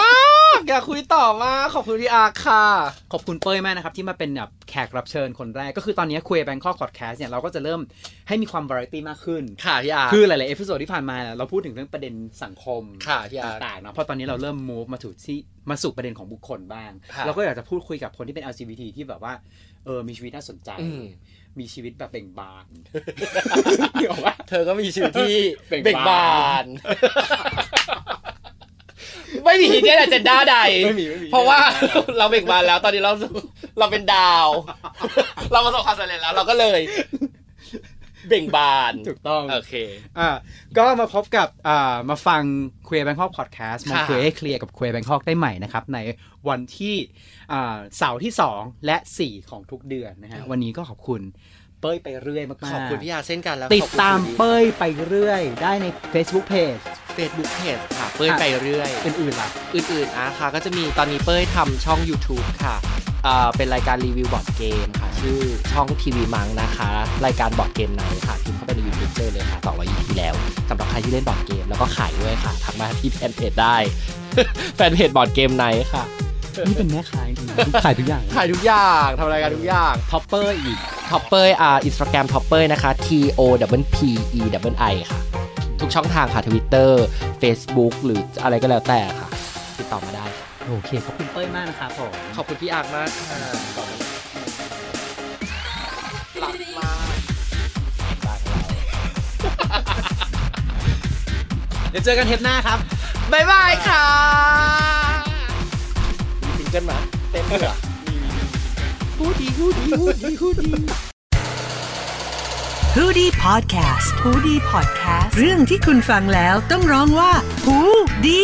กอยากคุยต่อมากขอบคุณพี่อาร์ค่ะ ขอบคุณเป้ยมากนะครับ ที่มาเป็นแบบแขกรับเชิญคนแรก ก็คือตอนนี้คุยแบงคอกพอดแคสต์เนี่ยเราก็จะเริ่มให้มีความวาไรตี้มากขึ้นค่ะพี่อาร์คือหลายๆ episode ที่ผ่านมาเนี่ยเราพูดถึงเรื่องประเด็นสังคมค่ะพี่อาร์ต่างๆเนาะเพราะตอนนี้เราเริ่ม move มาสู่ที่มาสู่ประเด็นของบุคคลบ้างค่ะเราก็อยากจะพูดคุยกับคนที่เป็น LGBT ที่แบบว่าเออมีชีวิตน่าสนใจอื มมีชีวิตแบบเบ่งบานเดี๋ยวว่าเธอก็มีชื่อที่เบ่งเบ่งบาบานนไม่มีฮิดเด้นอเจนดาใด ไม่มีไม่มีเพราะว่าเราเบ่งบานแล้ว ตอนนี้เราเราเป็นดาว เราประสบความสำเร็จแล้ว เราก็เลย เบ่งบานถูกต้องโอเคอ่าก็มาพบกับอ่ามาฟัง Queer Bangkok Podcast มาค่ะคุยให้เคลียร์กับ Queer Bangkok ได้ใหม่นะครับ ในวันที่อ่าเสาร์ที่ 2 และ 4 ของทุกเดือนนะฮะวันนี้ก็ขอบคุณ เป้ยไปเรื่อยมากๆขอบคุณพี่อาเช่นกันแล้วติดตามเป้ยไปเรื่อย ได้ใน Facebook Page เฟซบุ๊กเพจค่ะ เป้ยไปเรื่อยอื่นๆล่ะอื่นๆนะคะก็จะมีตอนนี้เป้ยทำช่อง YouTube ค่ะเอ่อเป็นรายการรีวิวบอร์ดเกมค่ะ ชื่อช่องทีวีมังนะคะ รายการบอร์ดเกมไนท์ค่ะพิมพ์เข้าไปใน YouTube เจอเลยค่ะ200 EP แล้วสำหรับใครที่เล่นบอร์ดเกมแล้วก็ขายด้วยค่ะทักมาที่แฟนเพจได้ แฟนเพจบอร์ดเกมไนท์ค่ะ นี่เป็นแม่ขายจริงๆขายทุกอย่าง ขายทุกอย่างทำรายการทุกอย่างท็อปเปอร์อีกท็อปเปอร์อ่าอินสตาแกรมท็อปเปอร์นะคะ T O W P E W I ค่ะ ทุกช่องทางค่ะ Twitter Facebook หรืออะไรก็แล้วแต่ค่ะ ติดต่อมาได้ค่ะโอเค ขอบคุณเป้ยมากนะครับผม ขอบคุณพี่อาร์ตมากค่ะรักมากรักเราเดี๋ยวเจอกันเทปหน้าครับ บ๊ายบายค่ะมีซิงเกิลมาเต้นด้วยเหรอฮูดีฮูดีฮูดีฮูดีฮูดี้พอดแคสต์ฮูดี้พอดแคสต์เรื่องที่คุณฟังแล้วต้องร้องว่าหูดี